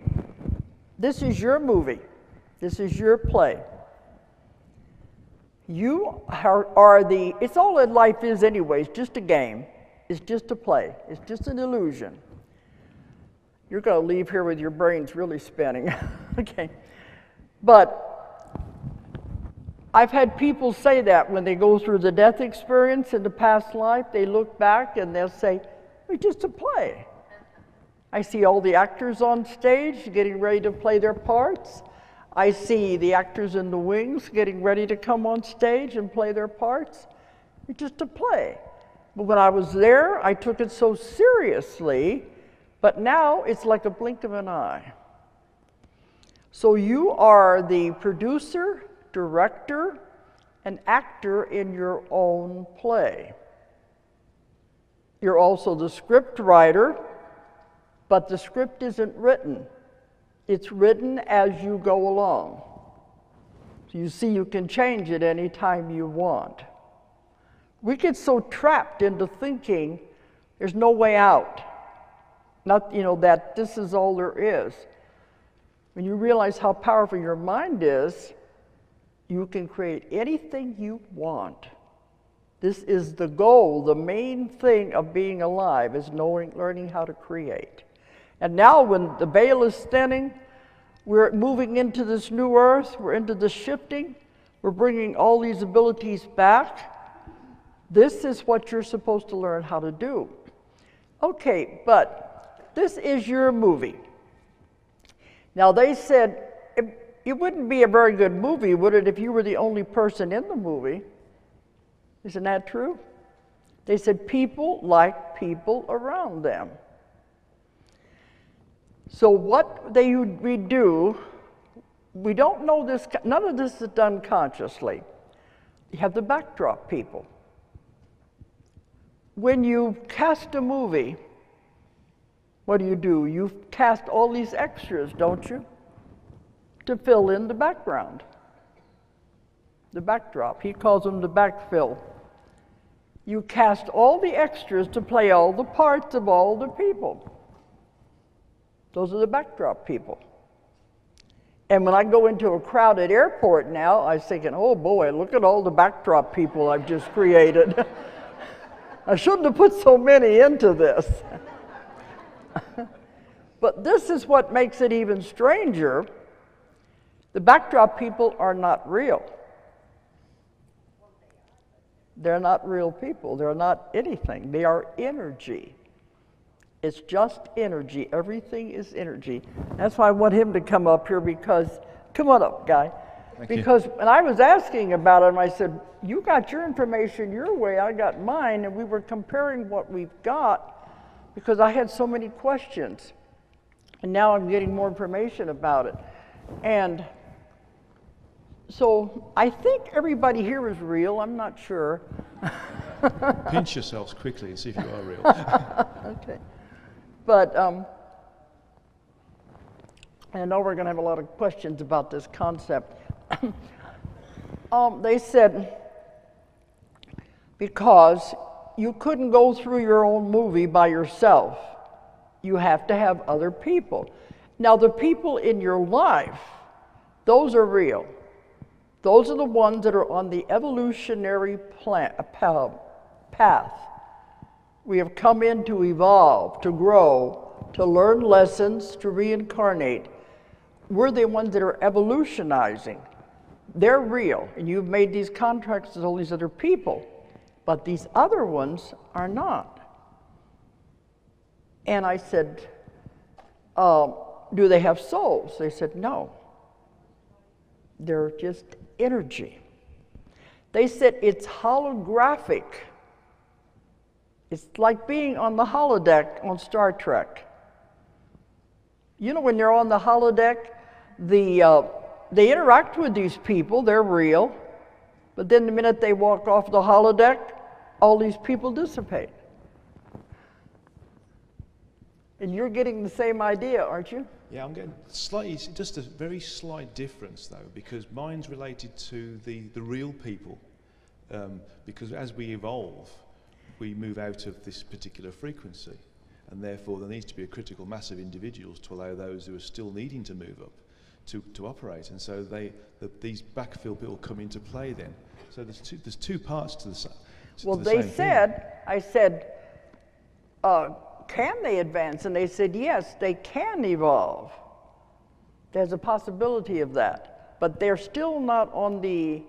[SPEAKER 7] this is your movie. This is your play. You are, are the, it's all that life is, anyways, just a game. It's just a play, it's just an illusion. You're going to leave here with your brains really spinning. okay. But I've had people say that when they go through the death experience in the past life, they look back and they'll say, it's just a play. I see all the actors on stage getting ready to play their parts. I see the actors in the wings getting ready to come on stage and play their parts. It's just a play. But when I was there, I took it so seriously, but now it's like a blink of an eye. So you are the producer, director, and actor in your own play. You're also the script writer, but the script isn't written. It's written as you go along. You see, you can change it anytime you want. We get so trapped into thinking there's no way out. Not, you know, that this is all there is. When you realize how powerful your mind is, you can create anything you want. This is the goal, the main thing of being alive is knowing, learning how to create. And now, when the veil is thinning, we're moving into this new earth, we're into the shifting, we're bringing all these abilities back. This is what you're supposed to learn how to do. Okay, but this is your movie. Now, they said it, wouldn't be a very good movie, would it, if you were the only person in the movie? Isn't that true? They said people like people around them. So, what they we do, we don't know this, none of this is done consciously. You have the backdrop people. When you cast a movie, what do you do? You cast all these extras, don't you? To fill in the background, the backdrop. He calls them the backfill. You cast all the extras to play all the parts of all the people. Those are the backdrop people. And when I go into a crowded airport now, I'm thinking, oh boy, look at all the backdrop people I've just created. I shouldn't have put so many into this. but this is what makes it even stranger. The backdrop people are not real. They're not real people. They're not anything. They are energy. It's just energy. Everything is energy. That's why I want him to come up here because, come on up, guy.
[SPEAKER 8] Thank
[SPEAKER 7] because when I was asking about him, I said, You got your information your way, I got mine, and we were comparing what we've got because I had so many questions. And now I'm getting more information about it. And so I think everybody here is real. I'm not sure.
[SPEAKER 8] Pinch yourselves quickly and see if you are real.
[SPEAKER 7] okay. But um, I know we're going to have a lot of questions about this concept. um, they said because you couldn't go through your own movie by yourself, you have to have other people. Now, the people in your life, those are real. Those are the ones that are on the evolutionary plan, path. We have come in to evolve, to grow, to learn lessons, to reincarnate. We're the ones that are evolutionizing. They're real, and you've made these contracts with all these other people, but these other ones are not. And I said, um, Do they have souls? They said, No. They're just energy. They said it's holographic. It's like being on the holodeck on Star Trek. You know, when you're on the holodeck, the, uh, they interact with these people, they're real, but then the minute they walk off the holodeck, all these people dissipate. And you're getting the same idea, aren't you?
[SPEAKER 8] Yeah, I'm getting slightly, just a very slight difference though, because mine's related to the, the real people. Um, because as we evolve, we move out of this particular frequency. And therefore, there needs to be a critical mass of individuals to allow those who are still needing to move up to, to operate. And so they, the, these backfill people come into play then. So there's two, there's two parts to the, to
[SPEAKER 7] Well,
[SPEAKER 8] the
[SPEAKER 7] they
[SPEAKER 8] same thing.
[SPEAKER 7] said, I said, uh, can they advance? And they said, yes, they can evolve. There's a possibility of that. But they're still not on the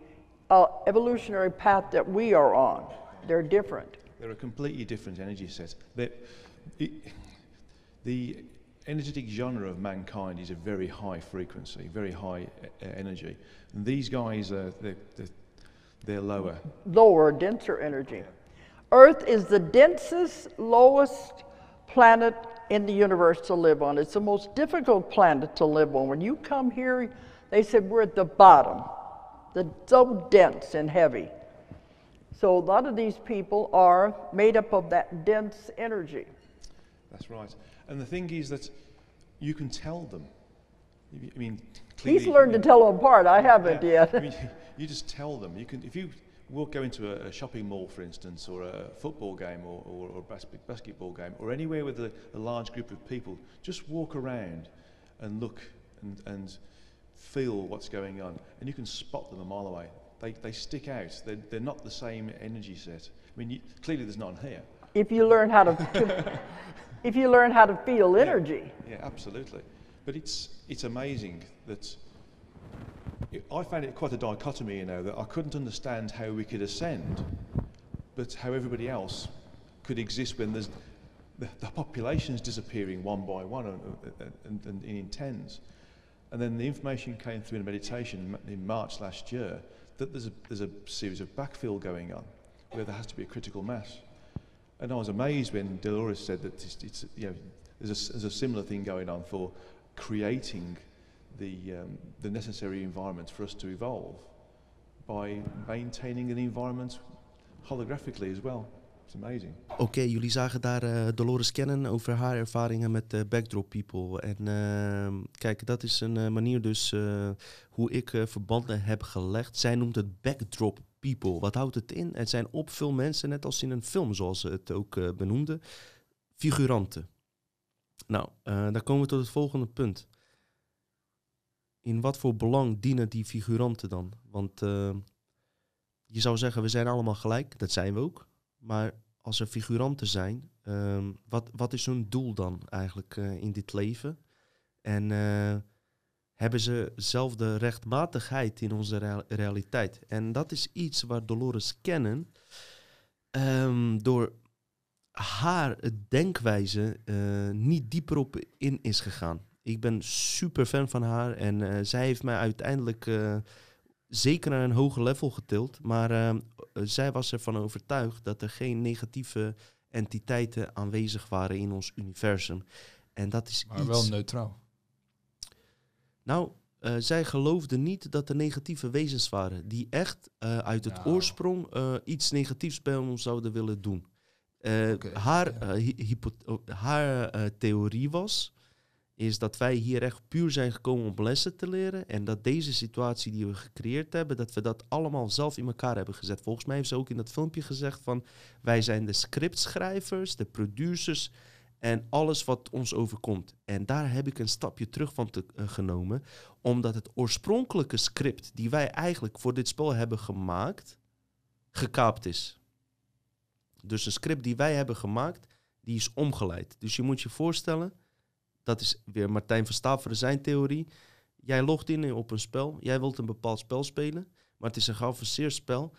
[SPEAKER 7] uh, evolutionary path that we are on. They're different.
[SPEAKER 8] They're a completely different energy set. They- it, the energetic genre of mankind is a very high frequency, very high uh, energy. And these guys, are, they're, they're, they're lower.
[SPEAKER 7] lower, denser energy. Earth is the densest, lowest planet in the universe to live on. It's the most difficult planet to live on. When you come here, they said we're at the bottom, the so dense and heavy. So a lot of these people are made up of that dense energy.
[SPEAKER 8] That's right. And the thing is that you can tell them. I mean, clearly, He's
[SPEAKER 7] learned to tell them apart. I haven't
[SPEAKER 8] Yeah. I
[SPEAKER 7] yet.
[SPEAKER 8] mean, you just tell them. You can, if you walk, go into a, a shopping mall, for instance, or a football game, or, or, or a bas- basketball game, or anywhere with a, a large group of people, just walk around and look and, and feel what's going on, and you can spot them a mile away. They, they stick out. They're, they're not the same energy set. I mean, you, clearly there's none here.
[SPEAKER 7] if you learn how to, to if you learn how to feel energy.
[SPEAKER 8] Yeah, absolutely. But it's it's amazing that I found it quite a dichotomy, you know, that I couldn't understand how we could ascend, but how everybody else could exist when there's the, the population's disappearing one by one and, and, and, and in tens. And then the information came through in a meditation in March last year that there's a, there's a series of backfill going on where there has to be a critical mass. And I was amazed when Dolores said that it's, it's, you know, there's a, there's a similar thing going on for creating the, um, the necessary environment for us to evolve by maintaining an environment holographically as well. It's amazing.
[SPEAKER 3] Oké, jullie zagen daar eh, Dolores kennen over haar ervaringen met eh, Backdrop People. En ehm, kijk, dat is een eh, manier dus hoe ik verbanden heb gelegd. Zij noemt het Backdrop People. Wat houdt het in? Het zijn op veel mensen, net als in een film zoals ze het ook benoemde, figuranten. Nou, dan komen we tot het volgende punt. In wat voor belang dienen die figuranten dan? Want eh, je zou zeggen, we zijn allemaal gelijk. Dat zijn we ook. Maar als er figuranten zijn, ehm, wat, wat is hun doel dan eigenlijk eh, in dit leven? En eh, hebben ze zelf de rechtmatigheid in onze rea- realiteit? En dat is iets waar Dolores kennen ehm, door haar denkwijze niet dieper op in is gegaan. Ik ben super fan van haar en eh, zij heeft mij uiteindelijk eh, zeker naar een hoger level getild. Maar ehm, eh, zij was ervan overtuigd dat er geen negatieve entiteiten aanwezig waren in ons universum. En dat is
[SPEAKER 4] Maar
[SPEAKER 3] iets...
[SPEAKER 4] wel neutraal.
[SPEAKER 3] Nou, zij geloofde niet dat er negatieve wezens waren die echt uit het
[SPEAKER 4] Nou.
[SPEAKER 3] oorsprong iets negatiefs bij ons zouden willen doen. Haar
[SPEAKER 4] ja.
[SPEAKER 3] hy- hypo- oh, haar theorie was, is dat wij hier echt puur zijn gekomen om lessen te leren en dat deze situatie die we gecreëerd hebben, dat we dat allemaal zelf in elkaar hebben gezet. Volgens mij heeft ze ook in dat filmpje gezegd van wij zijn de scriptschrijvers, de producers en alles wat ons overkomt. En daar heb ik een stapje terug van eh, genomen omdat het oorspronkelijke script die wij eigenlijk voor dit spel hebben gemaakt, gekaapt is. Dus een script die wij hebben gemaakt, die is omgeleid. Dus je moet je voorstellen, dat is weer Martijn van Staveren zijn theorie. Jij logt in op een spel, jij wilt een bepaald spel spelen, maar het is een geavanceerd spel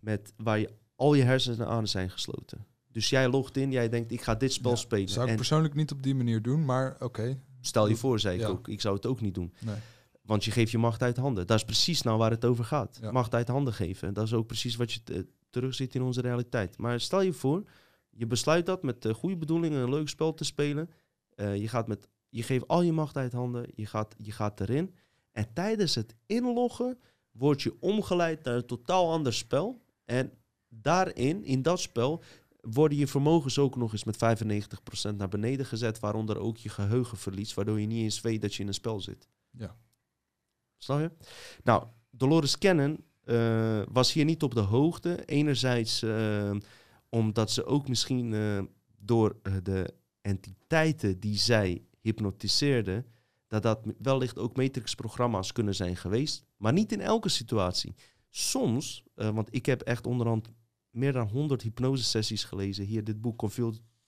[SPEAKER 3] met, waar je al je hersenen aan zijn gesloten. Dus jij logt in, jij denkt, ik ga dit spel
[SPEAKER 4] Ja,
[SPEAKER 3] spelen.
[SPEAKER 4] Zou ik
[SPEAKER 3] En
[SPEAKER 4] persoonlijk niet op die manier doen, maar oké.
[SPEAKER 3] stel je voor, zei ik
[SPEAKER 4] Ja.
[SPEAKER 3] ook, ik zou het ook niet doen.
[SPEAKER 4] Nee.
[SPEAKER 3] Want je geeft je macht uit handen. Dat is precies nou waar het over gaat.
[SPEAKER 4] Ja.
[SPEAKER 3] Macht uit handen geven. Dat is ook precies wat je terugziet in onze realiteit. Maar stel je voor, je besluit dat met eh, goede bedoelingen een leuk spel te spelen. Eh, je, gaat met, je geeft al je macht uit handen. Je gaat, je gaat erin. En tijdens het inloggen word je omgeleid naar een totaal ander spel. En daarin, in dat spel, worden je vermogens ook nog eens met 95% naar beneden gezet. Waaronder ook je geheugen verliest. Waardoor je niet eens weet dat je in een spel zit.
[SPEAKER 4] Ja.
[SPEAKER 3] Snap je? Nou, Dolores Cannon eh, was hier niet op de hoogte. Enerzijds eh, omdat ze ook misschien door de entiteiten die zij hypnotiseerde, dat dat wellicht ook Matrix-programma's kunnen zijn geweest, maar niet in elke situatie. Soms, eh, want ik heb echt onderhand meer dan 100 hypnosesessies gelezen. Hier, dit boek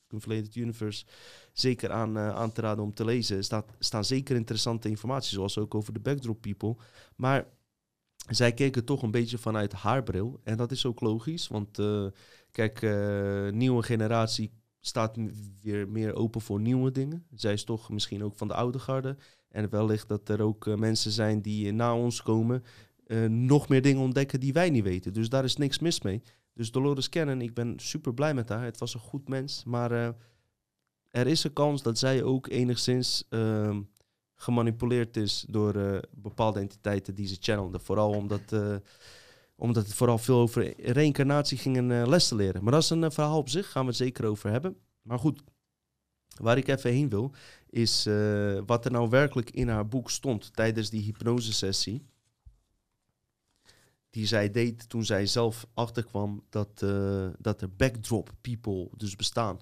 [SPEAKER 3] Conflated Universe, zeker aan, eh, aan te raden om te lezen. Staat, staan zeker interessante informatie, zoals ook over de backdrop people. Maar zij keken toch een beetje vanuit haar bril. En dat is ook logisch, want eh, kijk, nieuwe generatie staat weer meer open voor nieuwe dingen. Zij is toch misschien ook van de oude garde. En wellicht dat er ook eh, mensen zijn die eh, na ons komen, eh, nog meer dingen ontdekken die wij niet weten. Dus daar is niks mis mee. Dus Dolores Cannon, ik ben super blij met haar. Het was een goed mens, maar er is een kans dat zij ook enigszins ehm, gemanipuleerd is door bepaalde entiteiten die ze channelden. Vooral omdat, omdat het vooral veel over reïncarnatie ging en eh, les te leren. Maar dat is een eh, verhaal op zich, gaan we het zeker over hebben. Maar goed, waar ik even heen wil, is eh, wat er nou werkelijk in haar boek stond tijdens die hypnosesessie. Die zij deed toen zij zelf achterkwam dat, dat er backdrop people dus bestaan.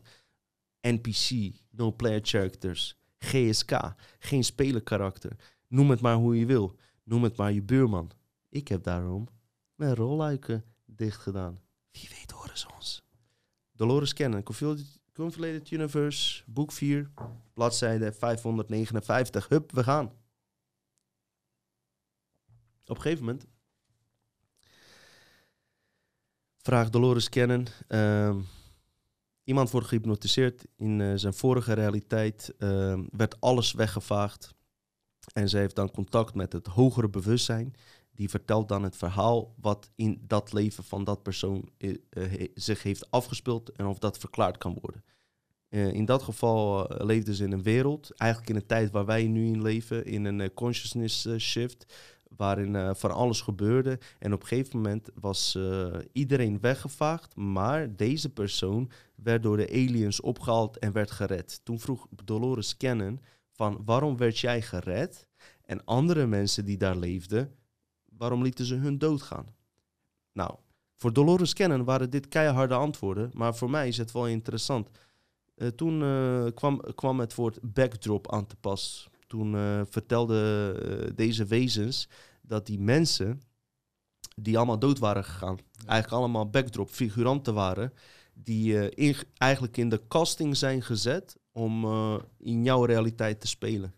[SPEAKER 3] NPC, no player characters, GSK, geen spelerkarakter. Noem het maar hoe je wil. Noem het maar je buurman. Ik heb daarom mijn rolluiken dicht gedaan. Wie weet horen ze ons. Dolores Cannon, Conflated Universe, boek 4, bladzijde 559. Hup, we gaan. Op een gegeven moment vraagt Dolores Cannon... ehm, iemand wordt gehypnotiseerd in eh, zijn vorige realiteit, ehm, werd alles weggevaagd. En ze heeft dan contact met het hogere bewustzijn. Die vertelt dan het verhaal wat in dat leven van dat persoon eh, eh, zich heeft afgespeeld en of dat verklaard kan worden. Eh, in dat geval eh, leefden ze in een wereld, eigenlijk in een tijd waar wij nu in leven, in een consciousness shift, waarin van alles gebeurde. En op een gegeven moment was iedereen weggevaagd, maar deze persoon werd door de aliens opgehaald en werd gered. Toen vroeg Dolores Cannon van waarom werd jij gered? En andere mensen die daar leefden, waarom lieten ze hun doodgaan? Nou, voor Dolores Cannon waren dit keiharde antwoorden, maar voor mij is het wel interessant. Eh, toen eh, kwam, kwam het woord backdrop aan te pas. Toen eh, vertelden deze wezens dat die mensen die allemaal dood waren gegaan, eigenlijk allemaal backdrop figuranten waren, die in, eigenlijk in de casting zijn gezet om in jouw realiteit te spelen.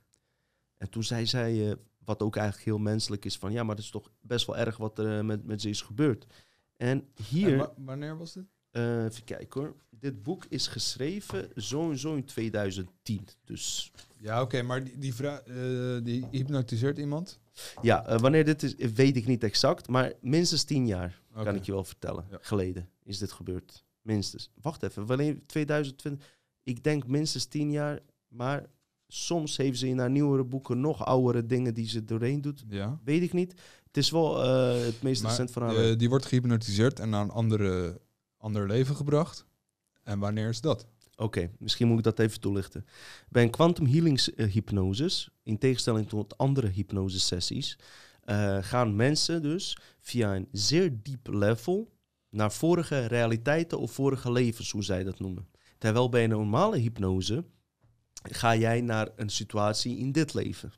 [SPEAKER 3] En toen zei zij, wat ook eigenlijk heel menselijk is, van ja, maar het is toch best wel erg wat er eh, met, met ze is gebeurd. En hier,
[SPEAKER 4] En wa- wanneer was dit?
[SPEAKER 3] eh, even kijken hoor, dit boek is geschreven sowieso in 2010. Dus
[SPEAKER 4] Ja, oké, maar die, die, vrouw, eh, die hypnotiseert iemand?
[SPEAKER 3] ja, wanneer dit is, weet ik niet exact, maar minstens 10 jaar, kan ik je wel vertellen,
[SPEAKER 4] Ja.
[SPEAKER 3] geleden is dit gebeurd. Minstens. Wacht even, wanneer 2020? Ik denk minstens 10 jaar, maar soms heeft ze in haar nieuwere boeken nog oudere dingen die ze doorheen doet.
[SPEAKER 4] Ja.
[SPEAKER 3] Weet ik niet. Het is wel eh, het meest recent van haar.
[SPEAKER 4] eh, die wordt gehypnotiseerd en naar een andere, ander leven gebracht. En wanneer is dat?
[SPEAKER 3] Oké, misschien moet ik dat even toelichten. Bij een quantum healing eh, hypnosis, in tegenstelling tot andere hypnosesessies, gaan mensen dus via een zeer diep level naar vorige realiteiten of vorige levens, hoe zij dat noemen. Terwijl bij een normale hypnose ga jij naar een situatie in dit leven.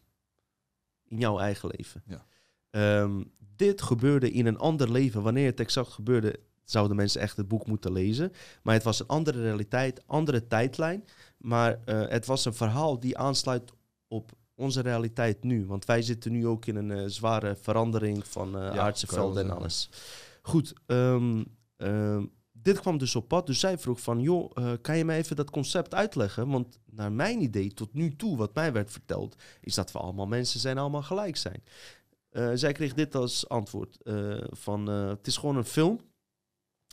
[SPEAKER 3] In jouw eigen leven.
[SPEAKER 4] Ja.
[SPEAKER 3] Ehm, dit gebeurde in een ander leven. Wanneer het exact gebeurde, zouden mensen echt het boek moeten lezen. Maar het was een andere realiteit, andere tijdlijn. Maar eh, het was een verhaal die aansluit op onze realiteit nu. Want wij zitten nu ook in een eh, zware verandering van eh,
[SPEAKER 4] Ja,
[SPEAKER 3] aardse velden en alles. Goed, ehm, ehm, dit kwam dus op pad. Dus zij vroeg van, joh, eh, kan je mij even dat concept uitleggen? Want naar mijn idee, tot nu toe, wat mij werd verteld, is dat we allemaal mensen zijn, allemaal gelijk zijn. Eh, zij kreeg dit als antwoord eh, van, het is gewoon een film.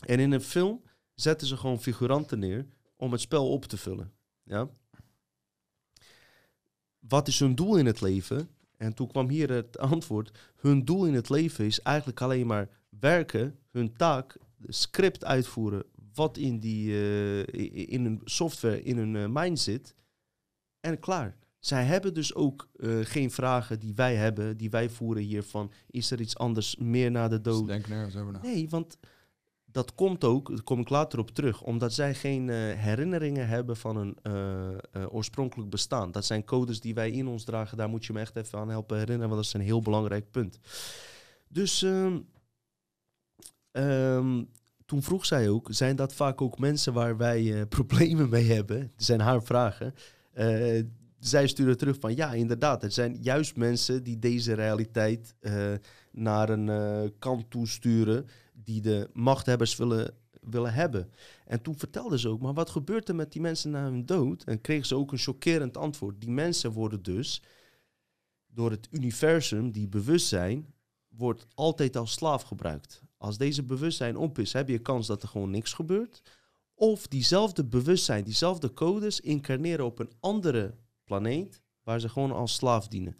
[SPEAKER 3] En in een film zetten ze gewoon figuranten neer om het spel op te vullen. Ja? Wat is hun doel in het leven? En toen kwam hier het antwoord. Hun doel in het leven is eigenlijk alleen maar werken, hun taak, script uitvoeren, wat in, die, eh, in hun software, in hun eh, mind zit. En klaar. Zij hebben dus ook eh, geen vragen die wij hebben, die wij voeren hier van, is er iets anders meer na de
[SPEAKER 4] Ze
[SPEAKER 3] dood?
[SPEAKER 4] denken nergens over na.
[SPEAKER 3] Nee, want dat komt ook, daar kom ik later op terug, omdat zij geen herinneringen hebben van een oorspronkelijk bestaan. Dat zijn codes die wij in ons dragen, daar moet je me echt even aan helpen herinneren, want dat is een heel belangrijk punt. Dus ehm, ehm, toen vroeg zij ook, zijn dat vaak ook mensen waar wij eh, problemen mee hebben? Dat zijn haar vragen. Eh, zij stuurde terug van ja, inderdaad, het zijn juist mensen die deze realiteit eh, naar een kant toe sturen die de machthebbers willen, willen hebben. En toen vertelde ze ook, maar wat gebeurt er met die mensen na hun dood? En kreeg ze ook een chockerend antwoord. Die mensen worden dus door het universum, die bewustzijn, wordt altijd als slaaf gebruikt. Als deze bewustzijn op is, heb je kans dat er gewoon niks gebeurt. Of diezelfde bewustzijn, diezelfde codes incarneren op een andere planeet, waar ze gewoon als slaaf dienen.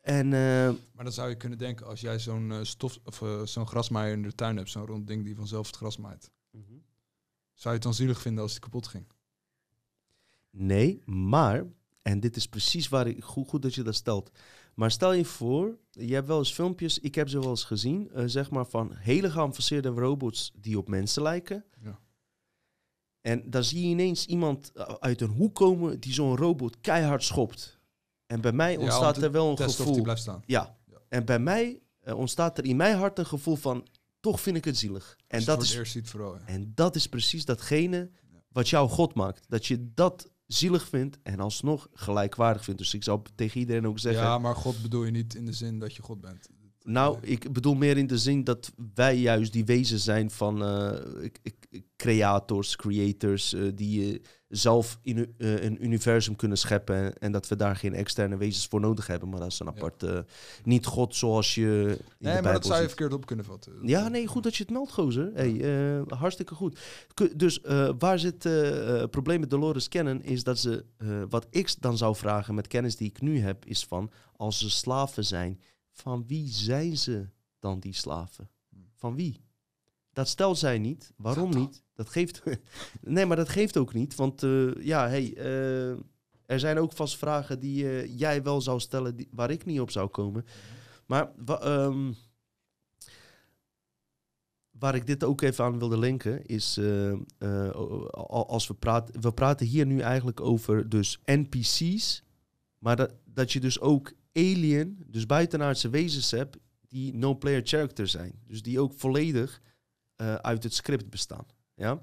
[SPEAKER 3] En eh,
[SPEAKER 4] Maar dan zou je kunnen denken, als jij zo'n eh, stof of eh, zo'n grasmaaier in de tuin hebt, zo'n rond ding die vanzelf het gras maait. Zou je het dan zielig vinden als het kapot ging?
[SPEAKER 3] Nee, maar, en dit is precies waar ik, goed, goed dat je dat stelt. Maar stel je voor, je hebt wel eens filmpjes, ik heb ze wel eens gezien, eh, zeg maar van hele geavanceerde robots die op mensen lijken.
[SPEAKER 4] Ja.
[SPEAKER 3] En dan zie je ineens iemand uh, uit een hoek komen die zo'n robot keihard schopt. En bij mij ontstaat er wel een
[SPEAKER 4] testen of
[SPEAKER 3] gevoel.
[SPEAKER 4] die blijft staan.
[SPEAKER 3] Ja. En bij mij eh, ontstaat er in mijn hart een gevoel van, toch vind ik het zielig. En dat is
[SPEAKER 4] vooral. ja.
[SPEAKER 3] en dat is precies datgene wat jou God maakt. Dat je dat zielig vindt en alsnog gelijkwaardig vindt. Dus ik zou tegen iedereen ook zeggen...
[SPEAKER 4] Ja, maar God bedoel je niet in de zin dat je God bent.
[SPEAKER 3] Nou, ik bedoel meer in de zin dat wij juist die wezen zijn van eh, creators, creators, eh, die eh, zelf in, eh, een universum kunnen scheppen en dat we daar geen externe wezens voor nodig hebben. Maar dat is een apart, eh, niet God zoals je in
[SPEAKER 4] Nee,
[SPEAKER 3] de
[SPEAKER 4] maar dat zou je verkeerd op kunnen vatten.
[SPEAKER 3] Ja, nee, goed dat je het meldt, gozer. Hey, eh, hartstikke goed. Ku- Dus waar zit het probleem met Dolores kennen is dat ze, wat ik dan zou vragen met kennis die ik nu heb, is van, als ze slaven zijn, van wie zijn ze dan die slaven? Van wie? Dat stelt zij niet. Waarom niet? Dat geeft. nee, maar dat geeft ook niet. Want eh, ja, hey, eh, er zijn ook vast vragen die eh, jij wel zou stellen die, waar ik niet op zou komen. Maar wa- ehm, waar ik dit ook even aan wilde linken, is al- als we praten, we praten hier nu eigenlijk over dus NPC's, maar dat, dat je dus ook alien, dus buitenaardse wezens hebt die no-player character zijn. Dus die ook volledig eh, uit het script bestaan. Ja?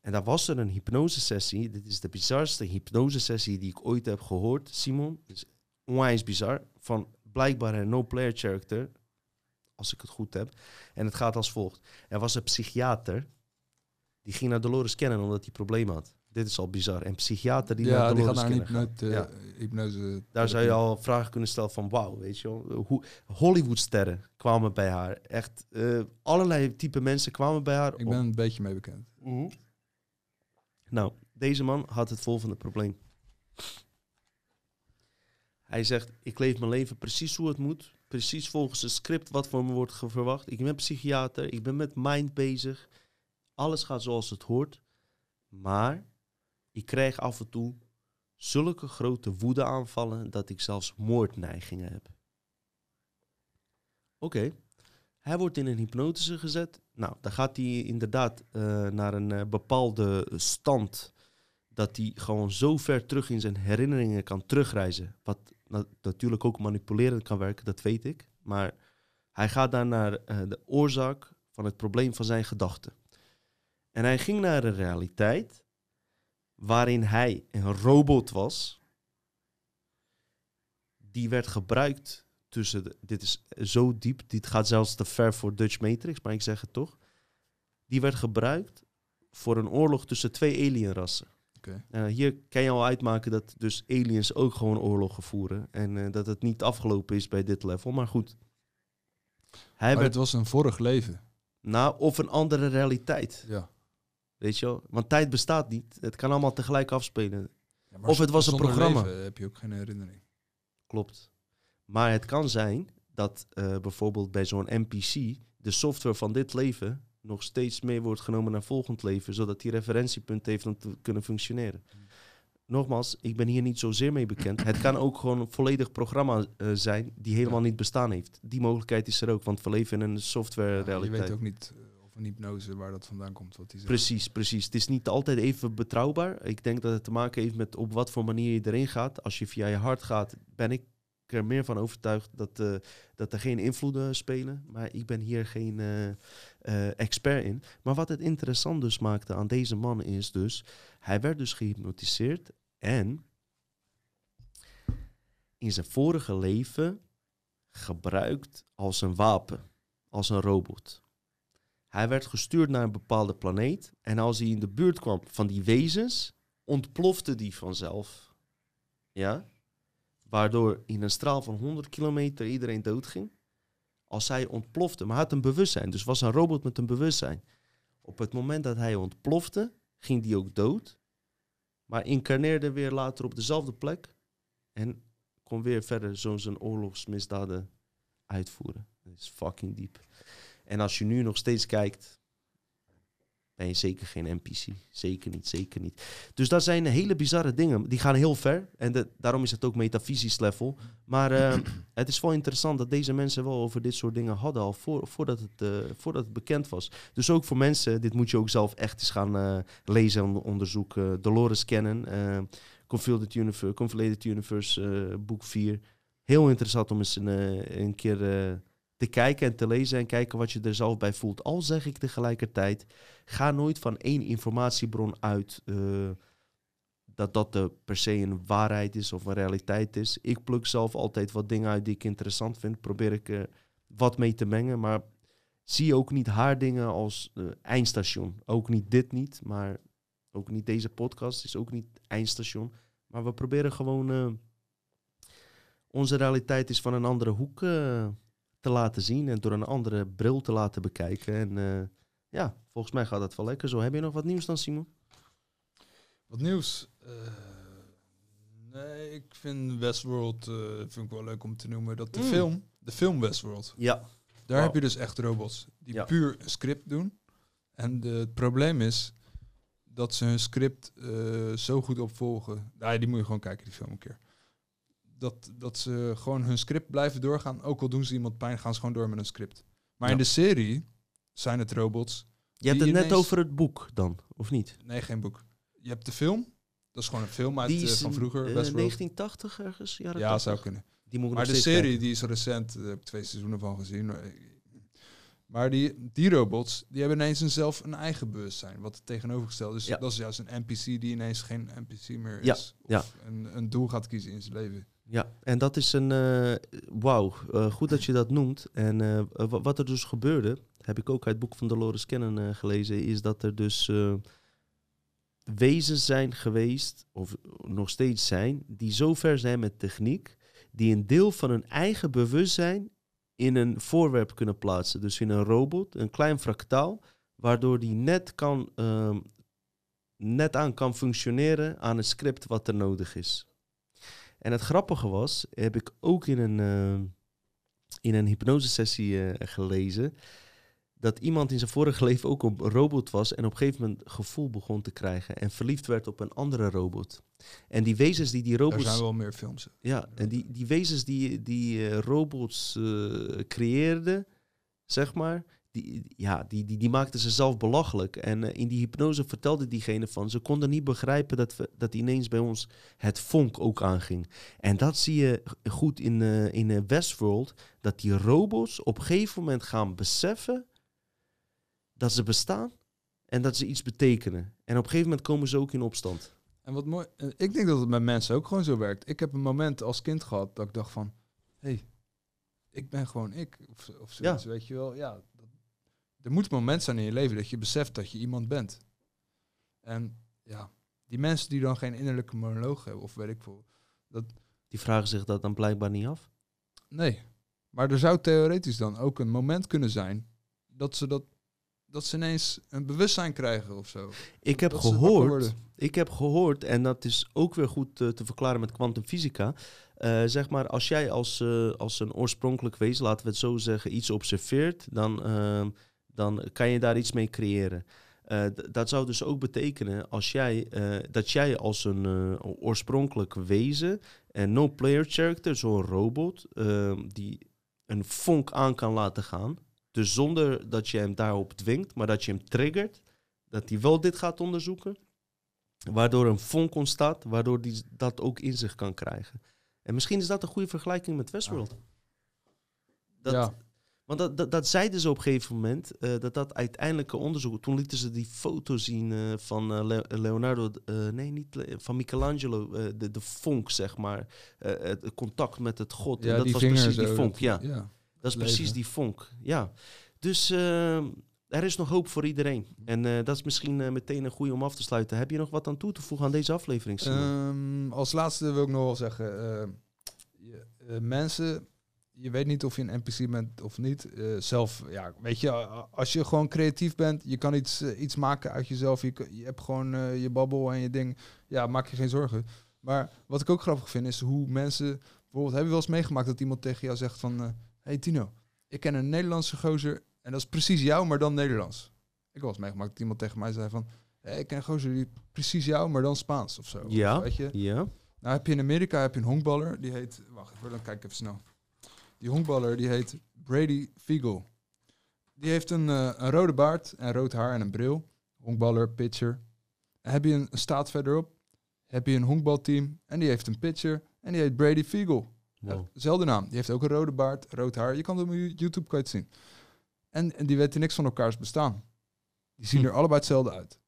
[SPEAKER 3] En daar was er een hypnosesessie. Dit is de bizarste hypnosesessie die ik ooit heb gehoord, Simon. Onwijs bizar. Van blijkbaar een no-player character, als ik het goed heb. En het gaat als volgt. Er was een psychiater, die ging naar Dolores kennen omdat hij problemen had. Dit is al bizar. Een psychiater die
[SPEAKER 4] ja,
[SPEAKER 3] naar
[SPEAKER 4] die gaat naar hypnote,
[SPEAKER 3] Ja.
[SPEAKER 4] hypnose.
[SPEAKER 3] Daar zou je al vragen kunnen stellen van wauw, weet je wel. Hoe Hollywoodsterren kwamen bij haar. Echt eh, allerlei type mensen kwamen bij haar.
[SPEAKER 4] Ik ben een beetje mee bekend.
[SPEAKER 3] Nou, deze man had het volgende probleem. Hij zegt, ik leef mijn leven precies hoe het moet. Precies volgens het script wat van me wordt verwacht. Ik ben psychiater, ik ben met mind bezig. Alles gaat zoals het hoort. Maar ik krijg af en toe zulke grote woedeaanvallen dat ik zelfs moordneigingen heb. Oké, hij wordt in een hypnotische gezet. Nou, dan gaat hij inderdaad eh, naar een eh, bepaalde stand. Dat hij gewoon zo ver terug in zijn herinneringen kan terugreizen. Wat na- natuurlijk ook manipulerend kan werken, dat weet ik. Maar hij gaat daar naar eh, de oorzaak van het probleem van zijn gedachten. En hij ging naar een realiteit waarin hij een robot was. Die werd gebruikt tussen. De, dit is zo diep, dit gaat zelfs te ver voor Dutch Matrix, maar ik zeg het toch. Die werd gebruikt voor een oorlog tussen twee alienrassen. Eh, hier kan je al uitmaken dat dus aliens ook gewoon oorlogen voeren. En eh, dat het niet afgelopen is bij dit level. Maar goed. Hij
[SPEAKER 4] Maar
[SPEAKER 3] werd,
[SPEAKER 4] het was een vorig leven.
[SPEAKER 3] nou, of een andere realiteit.
[SPEAKER 4] Ja.
[SPEAKER 3] Weet je wel? Want tijd bestaat niet. Het kan allemaal tegelijk afspelen.
[SPEAKER 4] Ja,
[SPEAKER 3] Of het was een programma.
[SPEAKER 4] leven heb je ook geen herinnering.
[SPEAKER 3] Klopt. Maar het kan zijn dat eh, bijvoorbeeld bij zo'n NPC de software van dit leven nog steeds mee wordt genomen naar volgend leven, zodat die referentiepunt heeft om te kunnen functioneren. Nogmaals, ik ben hier niet zozeer mee bekend. Het kan ook gewoon een volledig programma eh, zijn die helemaal niet bestaan heeft. Die mogelijkheid is er ook, want we leven in een software
[SPEAKER 4] Ja, je
[SPEAKER 3] realiteit.
[SPEAKER 4] weet ook niet eh, hypnose waar dat vandaan komt. Wat hij.
[SPEAKER 3] Precies, precies. Het is niet altijd even betrouwbaar. Ik denk dat het te maken heeft met op wat voor manier je erin gaat. Als je via je hart gaat, ben ik er meer van overtuigd dat, eh, dat er geen invloeden spelen. Maar ik ben hier geen eh, eh, expert in. Maar wat het interessant dus maakte aan deze man is dus... Hij werd dus gehypnotiseerd en in zijn vorige leven gebruikt als een wapen, als een robot. Hij werd gestuurd naar een bepaalde planeet en als hij in de buurt kwam van die wezens, ontplofte die vanzelf. Ja? Waardoor in een straal van 100 kilometer iedereen doodging. Als hij ontplofte, maar had een bewustzijn, dus was een robot met een bewustzijn. Op het moment dat hij ontplofte, ging die ook dood, maar incarneerde weer later op dezelfde plek en kon weer verder zo zijn oorlogsmisdaden uitvoeren. Dat is fucking diep. En als je nu nog steeds kijkt, ben je zeker geen NPC. Zeker niet, zeker niet. Dus dat zijn hele bizarre dingen. Die gaan heel ver. En daarom is het ook metafysisch level. Maar eh, het is wel interessant dat deze mensen wel over dit soort dingen hadden al voor, voordat, het, eh, voordat het bekend was. Dus ook voor mensen, dit moet je ook zelf echt eens gaan eh, lezen en onderzoeken. Dolores Cannon, eh Conflated Universe, Universe eh, boek 4. Heel interessant om eens een, eh, een keer eh, te kijken en te lezen en kijken wat je er zelf bij voelt. Al zeg ik tegelijkertijd, ga nooit van één informatiebron uit eh, dat dat de per se een waarheid is of een realiteit is. Ik pluk zelf altijd wat dingen uit die ik interessant vind. Probeer ik er wat mee te mengen, maar zie ook niet haar dingen als eh, eindstation. Ook niet dit niet, maar ook niet deze podcast is ook niet eindstation. Maar we proberen gewoon eh, onze realiteit is van een andere hoek te laten zien en door een andere bril te laten bekijken. En eh, ja, volgens mij gaat dat wel lekker zo. Heb je nog wat nieuws dan, Simon?
[SPEAKER 4] Wat nieuws? Eh, nee, ik vind Westworld eh, vind ik wel leuk om te noemen. Dat de
[SPEAKER 3] Mm.
[SPEAKER 4] film, de film Westworld,
[SPEAKER 3] Ja.
[SPEAKER 4] daar heb je dus echt robots die
[SPEAKER 3] Ja.
[SPEAKER 4] puur een script doen. En het probleem is dat ze hun script zo goed opvolgen. Die moet je gewoon kijken, die film een keer. Dat, dat ze gewoon hun script blijven doorgaan. Ook al doen ze iemand pijn, gaan ze gewoon door met hun script. Maar
[SPEAKER 3] Ja.
[SPEAKER 4] in de serie zijn het robots.
[SPEAKER 3] Je hebt het net over het boek dan, of niet?
[SPEAKER 4] Nee, geen boek. Je hebt de film. Dat is gewoon een film uit,
[SPEAKER 3] Die
[SPEAKER 4] eh,
[SPEAKER 3] is
[SPEAKER 4] van vroeger.
[SPEAKER 3] eh,
[SPEAKER 4] Westworld.
[SPEAKER 3] 1980 ergens? Jaren
[SPEAKER 4] Ja,
[SPEAKER 3] 80?
[SPEAKER 4] zou kunnen.
[SPEAKER 3] Die
[SPEAKER 4] Maar
[SPEAKER 3] nog
[SPEAKER 4] de serie
[SPEAKER 3] kijken.
[SPEAKER 4] die is recent, daar heb ik twee seizoenen van gezien. Maar die, die robots, die hebben ineens een zelf een eigen bewustzijn. Wat het tegenovergesteld is.
[SPEAKER 3] Ja.
[SPEAKER 4] Dat is juist een NPC die ineens geen NPC meer
[SPEAKER 3] Ja,
[SPEAKER 4] is. Of
[SPEAKER 3] ja.
[SPEAKER 4] een, een doel gaat kiezen in zijn leven.
[SPEAKER 3] Ja, en dat is een... eh Wauw, eh, goed dat je dat noemt. En eh, wa- wat er dus gebeurde, heb ik ook uit het boek van Dolores Cannon gelezen, is dat er dus wezens zijn geweest, of nog steeds zijn, die zo ver zijn met techniek, die een deel van hun eigen bewustzijn in een voorwerp kunnen plaatsen. Dus in een robot, een klein fractaal, waardoor die net, kan, ehm, net aan kan functioneren aan een script wat er nodig is. En het grappige was, heb ik ook in een, eh, in een hypnosesessie eh, gelezen, dat iemand in zijn vorige leven ook een robot was en op een gegeven moment gevoel begon te krijgen en verliefd werd op een andere robot. En die wezens die die
[SPEAKER 4] Er
[SPEAKER 3] robots...
[SPEAKER 4] zijn wel meer films.
[SPEAKER 3] Ja, en die, die wezens die, die eh, robots eh, creëerden, zeg maar, die, ja, die, die, die maakten ze zelf belachelijk. En eh, in die hypnose vertelde diegene van, ze konden niet begrijpen dat, we, dat ineens bij ons het vonk ook aanging. En dat zie je goed in, eh, in eh, Westworld, dat die robots op een gegeven moment gaan beseffen dat ze bestaan en dat ze iets betekenen. En op een gegeven moment komen ze ook in opstand.
[SPEAKER 4] En wat mooi, ik denk dat het met mensen ook gewoon zo werkt. Ik heb een moment als kind gehad dat ik dacht van, hé, hey, ik ben gewoon ik. Of, of zoiets, weet je wel. Ja, er moet een moment zijn in je leven dat je beseft dat je iemand bent. En ja, die mensen die dan geen innerlijke monoloog hebben, of weet ik veel. Dat,
[SPEAKER 3] Die vragen zich dat dan blijkbaar niet af.
[SPEAKER 4] nee, maar er zou theoretisch dan ook een moment kunnen zijn dat ze dat dat ze ineens een bewustzijn krijgen of zo.
[SPEAKER 3] Ik heb
[SPEAKER 4] Dat
[SPEAKER 3] gehoord, ik heb gehoord, en dat is ook weer goed eh, te verklaren met kwantumfysica. eh, zeg maar, als jij als, eh, als een oorspronkelijk wezen, laten we het zo zeggen, iets observeert, dan, ehm, dan kan je daar iets mee creëren. Eh, dat zou dus ook betekenen als jij, eh, dat jij als een eh, oorspronkelijk wezen, en no-player character, zo'n robot, ehm, die een vonk aan kan laten gaan, Dus zonder dat je hem daarop dwingt, maar dat je hem triggert, dat hij wel dit gaat onderzoeken. Waardoor een vonk ontstaat, waardoor hij dat ook in zich kan krijgen. En misschien is dat een goede vergelijking met Westworld. Dat,
[SPEAKER 4] ja.
[SPEAKER 3] Want dat, dat, dat zeiden ze op een gegeven moment, eh, dat dat uiteindelijke onderzoek... Toen lieten ze die foto zien eh, van eh, Le- Leonardo, nee, niet Le- van Michelangelo, de, de vonk, zeg maar. Het contact met het god.
[SPEAKER 4] ja,
[SPEAKER 3] en dat
[SPEAKER 4] die
[SPEAKER 3] was precies die vonk,
[SPEAKER 4] dat-
[SPEAKER 3] ja.
[SPEAKER 4] ja.
[SPEAKER 3] Dat is
[SPEAKER 4] Leven.
[SPEAKER 3] precies die vonk, ja. Dus eh, er is nog hoop voor iedereen. En dat is misschien meteen een goede om af te sluiten. Heb je nog wat aan toe te voegen aan deze aflevering?
[SPEAKER 4] Ehm, als laatste wil ik nog wel zeggen, mensen, je weet niet of je een NPC bent of niet. Eh, zelf, ja, weet je, als je gewoon creatief bent, je kan iets, eh, iets maken uit jezelf. Je, je hebt gewoon eh, je babbel en je ding. Ja, maak je geen zorgen. Maar wat ik ook grappig vind, is hoe mensen, bijvoorbeeld, heb je wel eens meegemaakt dat iemand tegen jou zegt van, hey Tino, ik ken een Nederlandse gozer en dat is precies jou, maar dan Nederlands. Ik eens meegemaakt dat iemand tegen mij zei van, hey, ik ken gozer die precies jou, maar dan Spaans of zo.
[SPEAKER 3] ja,
[SPEAKER 4] Of, weet je?
[SPEAKER 3] ja.
[SPEAKER 4] Nou heb je in Amerika heb je een honkballer, die heet, wacht even, dan kijk ik even snel. Die honkballer die heet Brady Fiegel. Die heeft een, eh, een rode baard en rood haar en een bril. Honkballer, pitcher. En heb je een, een staat verderop, heb je een honkbalteam en die heeft een pitcher en die heet Brady Fiegel.
[SPEAKER 3] Wow.
[SPEAKER 4] Zelfde naam. Die heeft ook een rode baard, rood haar. Je kan het op YouTube kan het zien. En, en die weten niks van elkaars bestaan. Die zien
[SPEAKER 3] Hm.
[SPEAKER 4] er allebei hetzelfde uit.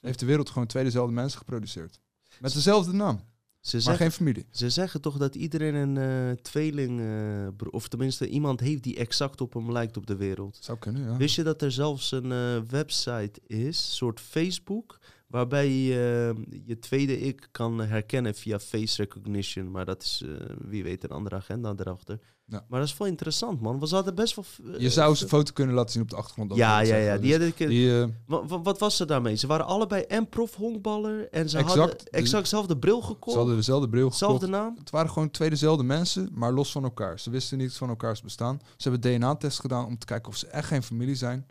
[SPEAKER 4] Heeft de wereld gewoon twee dezelfde mensen geproduceerd. Met dezelfde naam,
[SPEAKER 3] Ze
[SPEAKER 4] maar
[SPEAKER 3] zeggen,
[SPEAKER 4] geen familie.
[SPEAKER 3] Ze zeggen toch dat iedereen een eh, tweeling, eh, of tenminste iemand heeft die exact op hem lijkt op de wereld.
[SPEAKER 4] Zou kunnen, ja.
[SPEAKER 3] Wist je dat er zelfs een eh, website is, een soort Facebook, waarbij je eh, je tweede ik kan herkennen via face recognition. Maar dat is, eh, wie weet, een andere agenda erachter.
[SPEAKER 4] Ja.
[SPEAKER 3] Maar dat is wel interessant, man. We hadden best wel... eh,
[SPEAKER 4] Je zou ze een foto kunnen laten zien op de achtergrond.
[SPEAKER 3] Ja, ja, ja. Die
[SPEAKER 4] Dus
[SPEAKER 3] had ik,
[SPEAKER 4] die, eh,
[SPEAKER 3] wa- wa- wat was er daarmee? Ze waren allebei en prof honkballer en ze
[SPEAKER 4] Exact.
[SPEAKER 3] hadden exact dezelfde bril gekocht.
[SPEAKER 4] ze hadden dezelfde bril gekocht.
[SPEAKER 3] Dezelfde naam.
[SPEAKER 4] Het waren gewoon twee dezelfde mensen, maar los van elkaar. Ze wisten niet van elkaars bestaan. Ze hebben DNA-test gedaan om te kijken of ze echt geen familie zijn.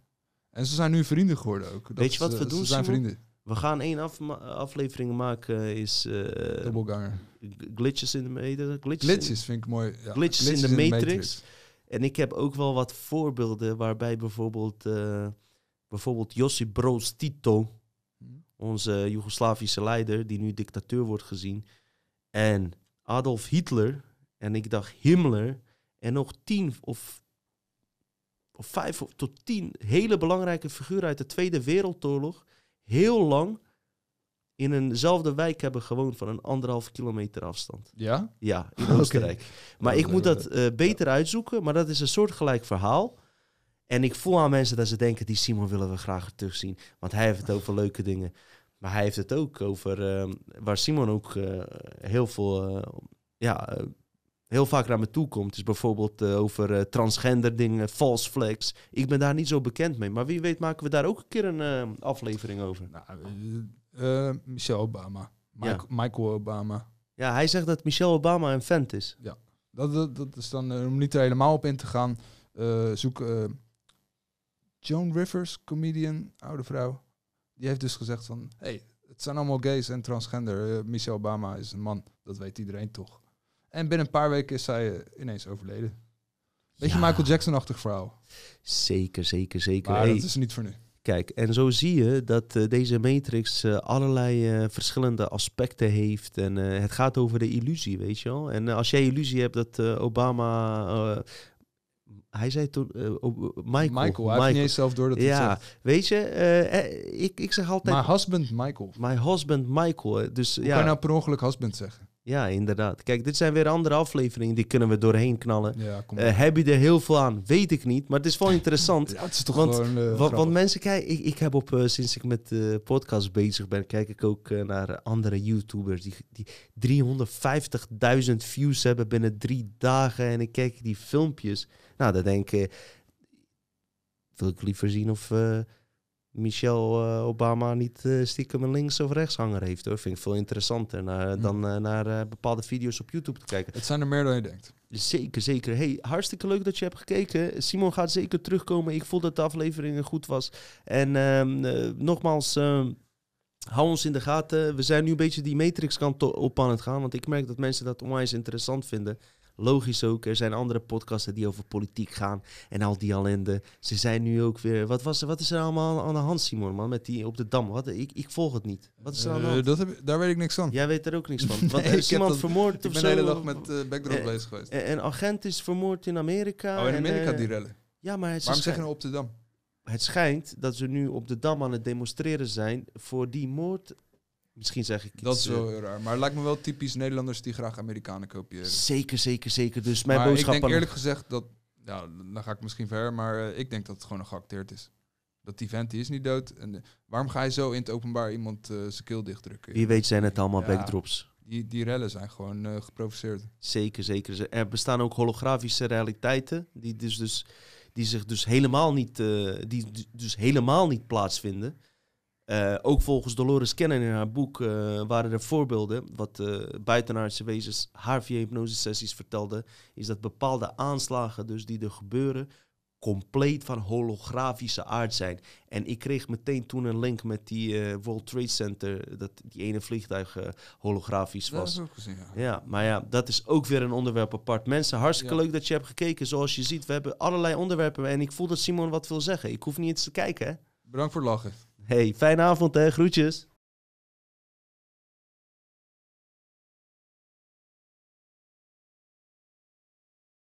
[SPEAKER 4] En ze zijn nu vrienden geworden ook. Dat
[SPEAKER 3] Weet je wat we doen,
[SPEAKER 4] Ze zijn vrienden.
[SPEAKER 3] We gaan één aflevering maken, is eh,
[SPEAKER 4] Dubbelganger.
[SPEAKER 3] glitches in de matrix. Glitches.
[SPEAKER 4] Glitches vind ik mooi. Ja.
[SPEAKER 3] Glitches in de Matrix. En ik heb ook wel wat voorbeelden waarbij bijvoorbeeld, eh bijvoorbeeld Josip Broz Tito,
[SPEAKER 4] Hm.
[SPEAKER 3] onze Joegoslavische leider, die nu dictateur wordt gezien, en Adolf Hitler, en ik dacht Himmler, en nog tien of, of vijf of tot tien hele belangrijke figuren uit de Tweede Wereldoorlog, heel lang in eenzelfde wijk hebben gewoond van een anderhalf kilometer afstand.
[SPEAKER 4] Ja?
[SPEAKER 3] Ja, in. Oostenrijk. Maar ik moet dat eh, beter uitzoeken, maar dat is een soortgelijk verhaal. En ik voel aan mensen dat ze denken, die Simon willen we graag terugzien. Want hij heeft het over leuke dingen. Maar hij heeft het ook over, ehm, waar Simon ook eh, heel veel, eh, ja, heel vaak naar me toe komt. Is bijvoorbeeld eh, over eh, transgender dingen, false flags. Ik ben daar niet zo bekend mee. Maar wie weet maken we daar ook een keer een eh, aflevering over.
[SPEAKER 4] Nou, Michelle Obama. Michael, Michael Obama.
[SPEAKER 3] Ja, hij zegt dat Michelle Obama een vent is.
[SPEAKER 4] Dat, dat, dat is dan, om niet er helemaal op in te gaan, zoek Joan Rivers, comedian, oude vrouw. Die heeft dus gezegd van, hey, het zijn allemaal gays en transgender. Michelle Obama is een man, dat weet iedereen toch. En binnen een paar weken is zij eh, ineens overleden. Beetje
[SPEAKER 3] Ja.
[SPEAKER 4] Michael Jackson-achtig verhaal.
[SPEAKER 3] Zeker, zeker, zeker.
[SPEAKER 4] Maar
[SPEAKER 3] Hey,
[SPEAKER 4] dat is niet voor nu.
[SPEAKER 3] Kijk, en zo zie je dat eh, deze matrix eh, allerlei verschillende aspecten heeft. En het gaat over de illusie, weet je wel. En als jij illusie hebt dat Obama... hij zei toen... Michael.
[SPEAKER 4] Michael, hij heeft niet eens zelf door dat
[SPEAKER 3] Ja,
[SPEAKER 4] zegt.
[SPEAKER 3] weet je, ik, ik zeg altijd...
[SPEAKER 4] Maar husband Michael. Hoe
[SPEAKER 3] my husband Michael. Dus
[SPEAKER 4] kan
[SPEAKER 3] ja,
[SPEAKER 4] je nou per ongeluk husband zeggen?
[SPEAKER 3] Ja, inderdaad. Kijk, dit zijn weer andere afleveringen. Die kunnen we doorheen knallen.
[SPEAKER 4] Ja, kom
[SPEAKER 3] Eh, heb je er heel veel aan? Weet ik niet. Maar het is wel interessant.
[SPEAKER 4] ja, het is toch
[SPEAKER 3] want-
[SPEAKER 4] gewoon eh,
[SPEAKER 3] Want, mensen kijken, ik, ik heb op, eh, sinds ik met de podcast bezig ben, kijk ik ook naar andere YouTubers die, die 350.000 views hebben binnen drie dagen. En ik kijk die filmpjes. Nou, dan denk ik, wil ik liever zien of Michelle eh, Obama niet eh, stiekem een links- of rechtshanger heeft. Hoor. Vind ik veel interessanter naar,
[SPEAKER 4] Hm.
[SPEAKER 3] dan eh, naar bepaalde video's op YouTube te kijken.
[SPEAKER 4] Het zijn er meer dan je denkt.
[SPEAKER 3] Zeker, zeker. Hey, hartstikke leuk dat je hebt gekeken. Simon gaat zeker terugkomen. Ik voel dat de aflevering goed was. En ehm, eh, nogmaals, ehm, hou ons in de gaten. We zijn nu een beetje die Matrix kant op aan het gaan. Want ik merk dat mensen dat onwijs interessant vinden. Logisch ook, er zijn andere podcasten die over politiek gaan en al die ellende. Ze zijn nu ook weer... Wat, was, er- wat is er allemaal aan de hand, Simon, man, met die op de Dam? Wat, ik, ik volg het niet. Wat is er aan de
[SPEAKER 4] Eh, dat heb, ik- daar weet ik niks van.
[SPEAKER 3] Jij weet er ook niks van.
[SPEAKER 4] Nee,
[SPEAKER 3] Wat,
[SPEAKER 4] ik
[SPEAKER 3] is iemand
[SPEAKER 4] dat-
[SPEAKER 3] vermoord
[SPEAKER 4] Ik
[SPEAKER 3] of
[SPEAKER 4] ben
[SPEAKER 3] zo?
[SPEAKER 4] de hele dag met eh backdrop
[SPEAKER 3] Eh,
[SPEAKER 4] bezig geweest.
[SPEAKER 3] Een een agent is vermoord in Amerika.
[SPEAKER 4] oh, in Amerika die rellen.
[SPEAKER 3] Ja, maar het,
[SPEAKER 4] Waarom
[SPEAKER 3] schijnt,
[SPEAKER 4] zeg je nou op de Dam?
[SPEAKER 3] het schijnt dat ze nu op de Dam aan het demonstreren zijn voor die moord. Misschien zeg ik
[SPEAKER 4] Dat
[SPEAKER 3] iets,
[SPEAKER 4] is wel
[SPEAKER 3] eh,
[SPEAKER 4] heel raar. Maar het lijkt me wel typisch Nederlanders die graag Amerikanen kopiëren.
[SPEAKER 3] Zeker, zeker, zeker. Dus mijn
[SPEAKER 4] maar ik denk eerlijk gezegd dat... Ja, dan ga ik misschien ver, maar eh, ik denk dat het gewoon geacteerd is. Dat die vent, die is niet dood. En eh, waarom ga je zo in het openbaar iemand zijn keel dichtdrukken?
[SPEAKER 3] Wie weet zijn het allemaal
[SPEAKER 4] Ja.
[SPEAKER 3] backdrops.
[SPEAKER 4] Die, die rellen zijn gewoon geprovoceerd.
[SPEAKER 3] Zeker, zeker. Er bestaan ook holografische realiteiten die, dus, dus, die zich dus helemaal niet, die dus helemaal niet plaatsvinden. Eh, ook volgens Dolores Cannon in haar boek eh, waren er voorbeelden. Wat eh buitenaardse wezens haar via hypnosesessies vertelden, is dat bepaalde aanslagen dus die er gebeuren compleet van holografische aard zijn. En ik kreeg meteen toen een link met die World Trade Center, dat die ene vliegtuig holografisch
[SPEAKER 4] Dat
[SPEAKER 3] was.
[SPEAKER 4] ik ook gezien, ja.
[SPEAKER 3] Ja, maar ja, dat is ook weer een onderwerp apart. Mensen, hartstikke
[SPEAKER 4] Ja.
[SPEAKER 3] leuk dat je hebt gekeken. Zoals je ziet, we hebben allerlei onderwerpen. En ik voel dat Simon wat wil zeggen. Ik hoef niet eens te kijken, hè?
[SPEAKER 4] Bedankt voor het lachen.
[SPEAKER 3] Hey, fijne avond, hè? Groetjes.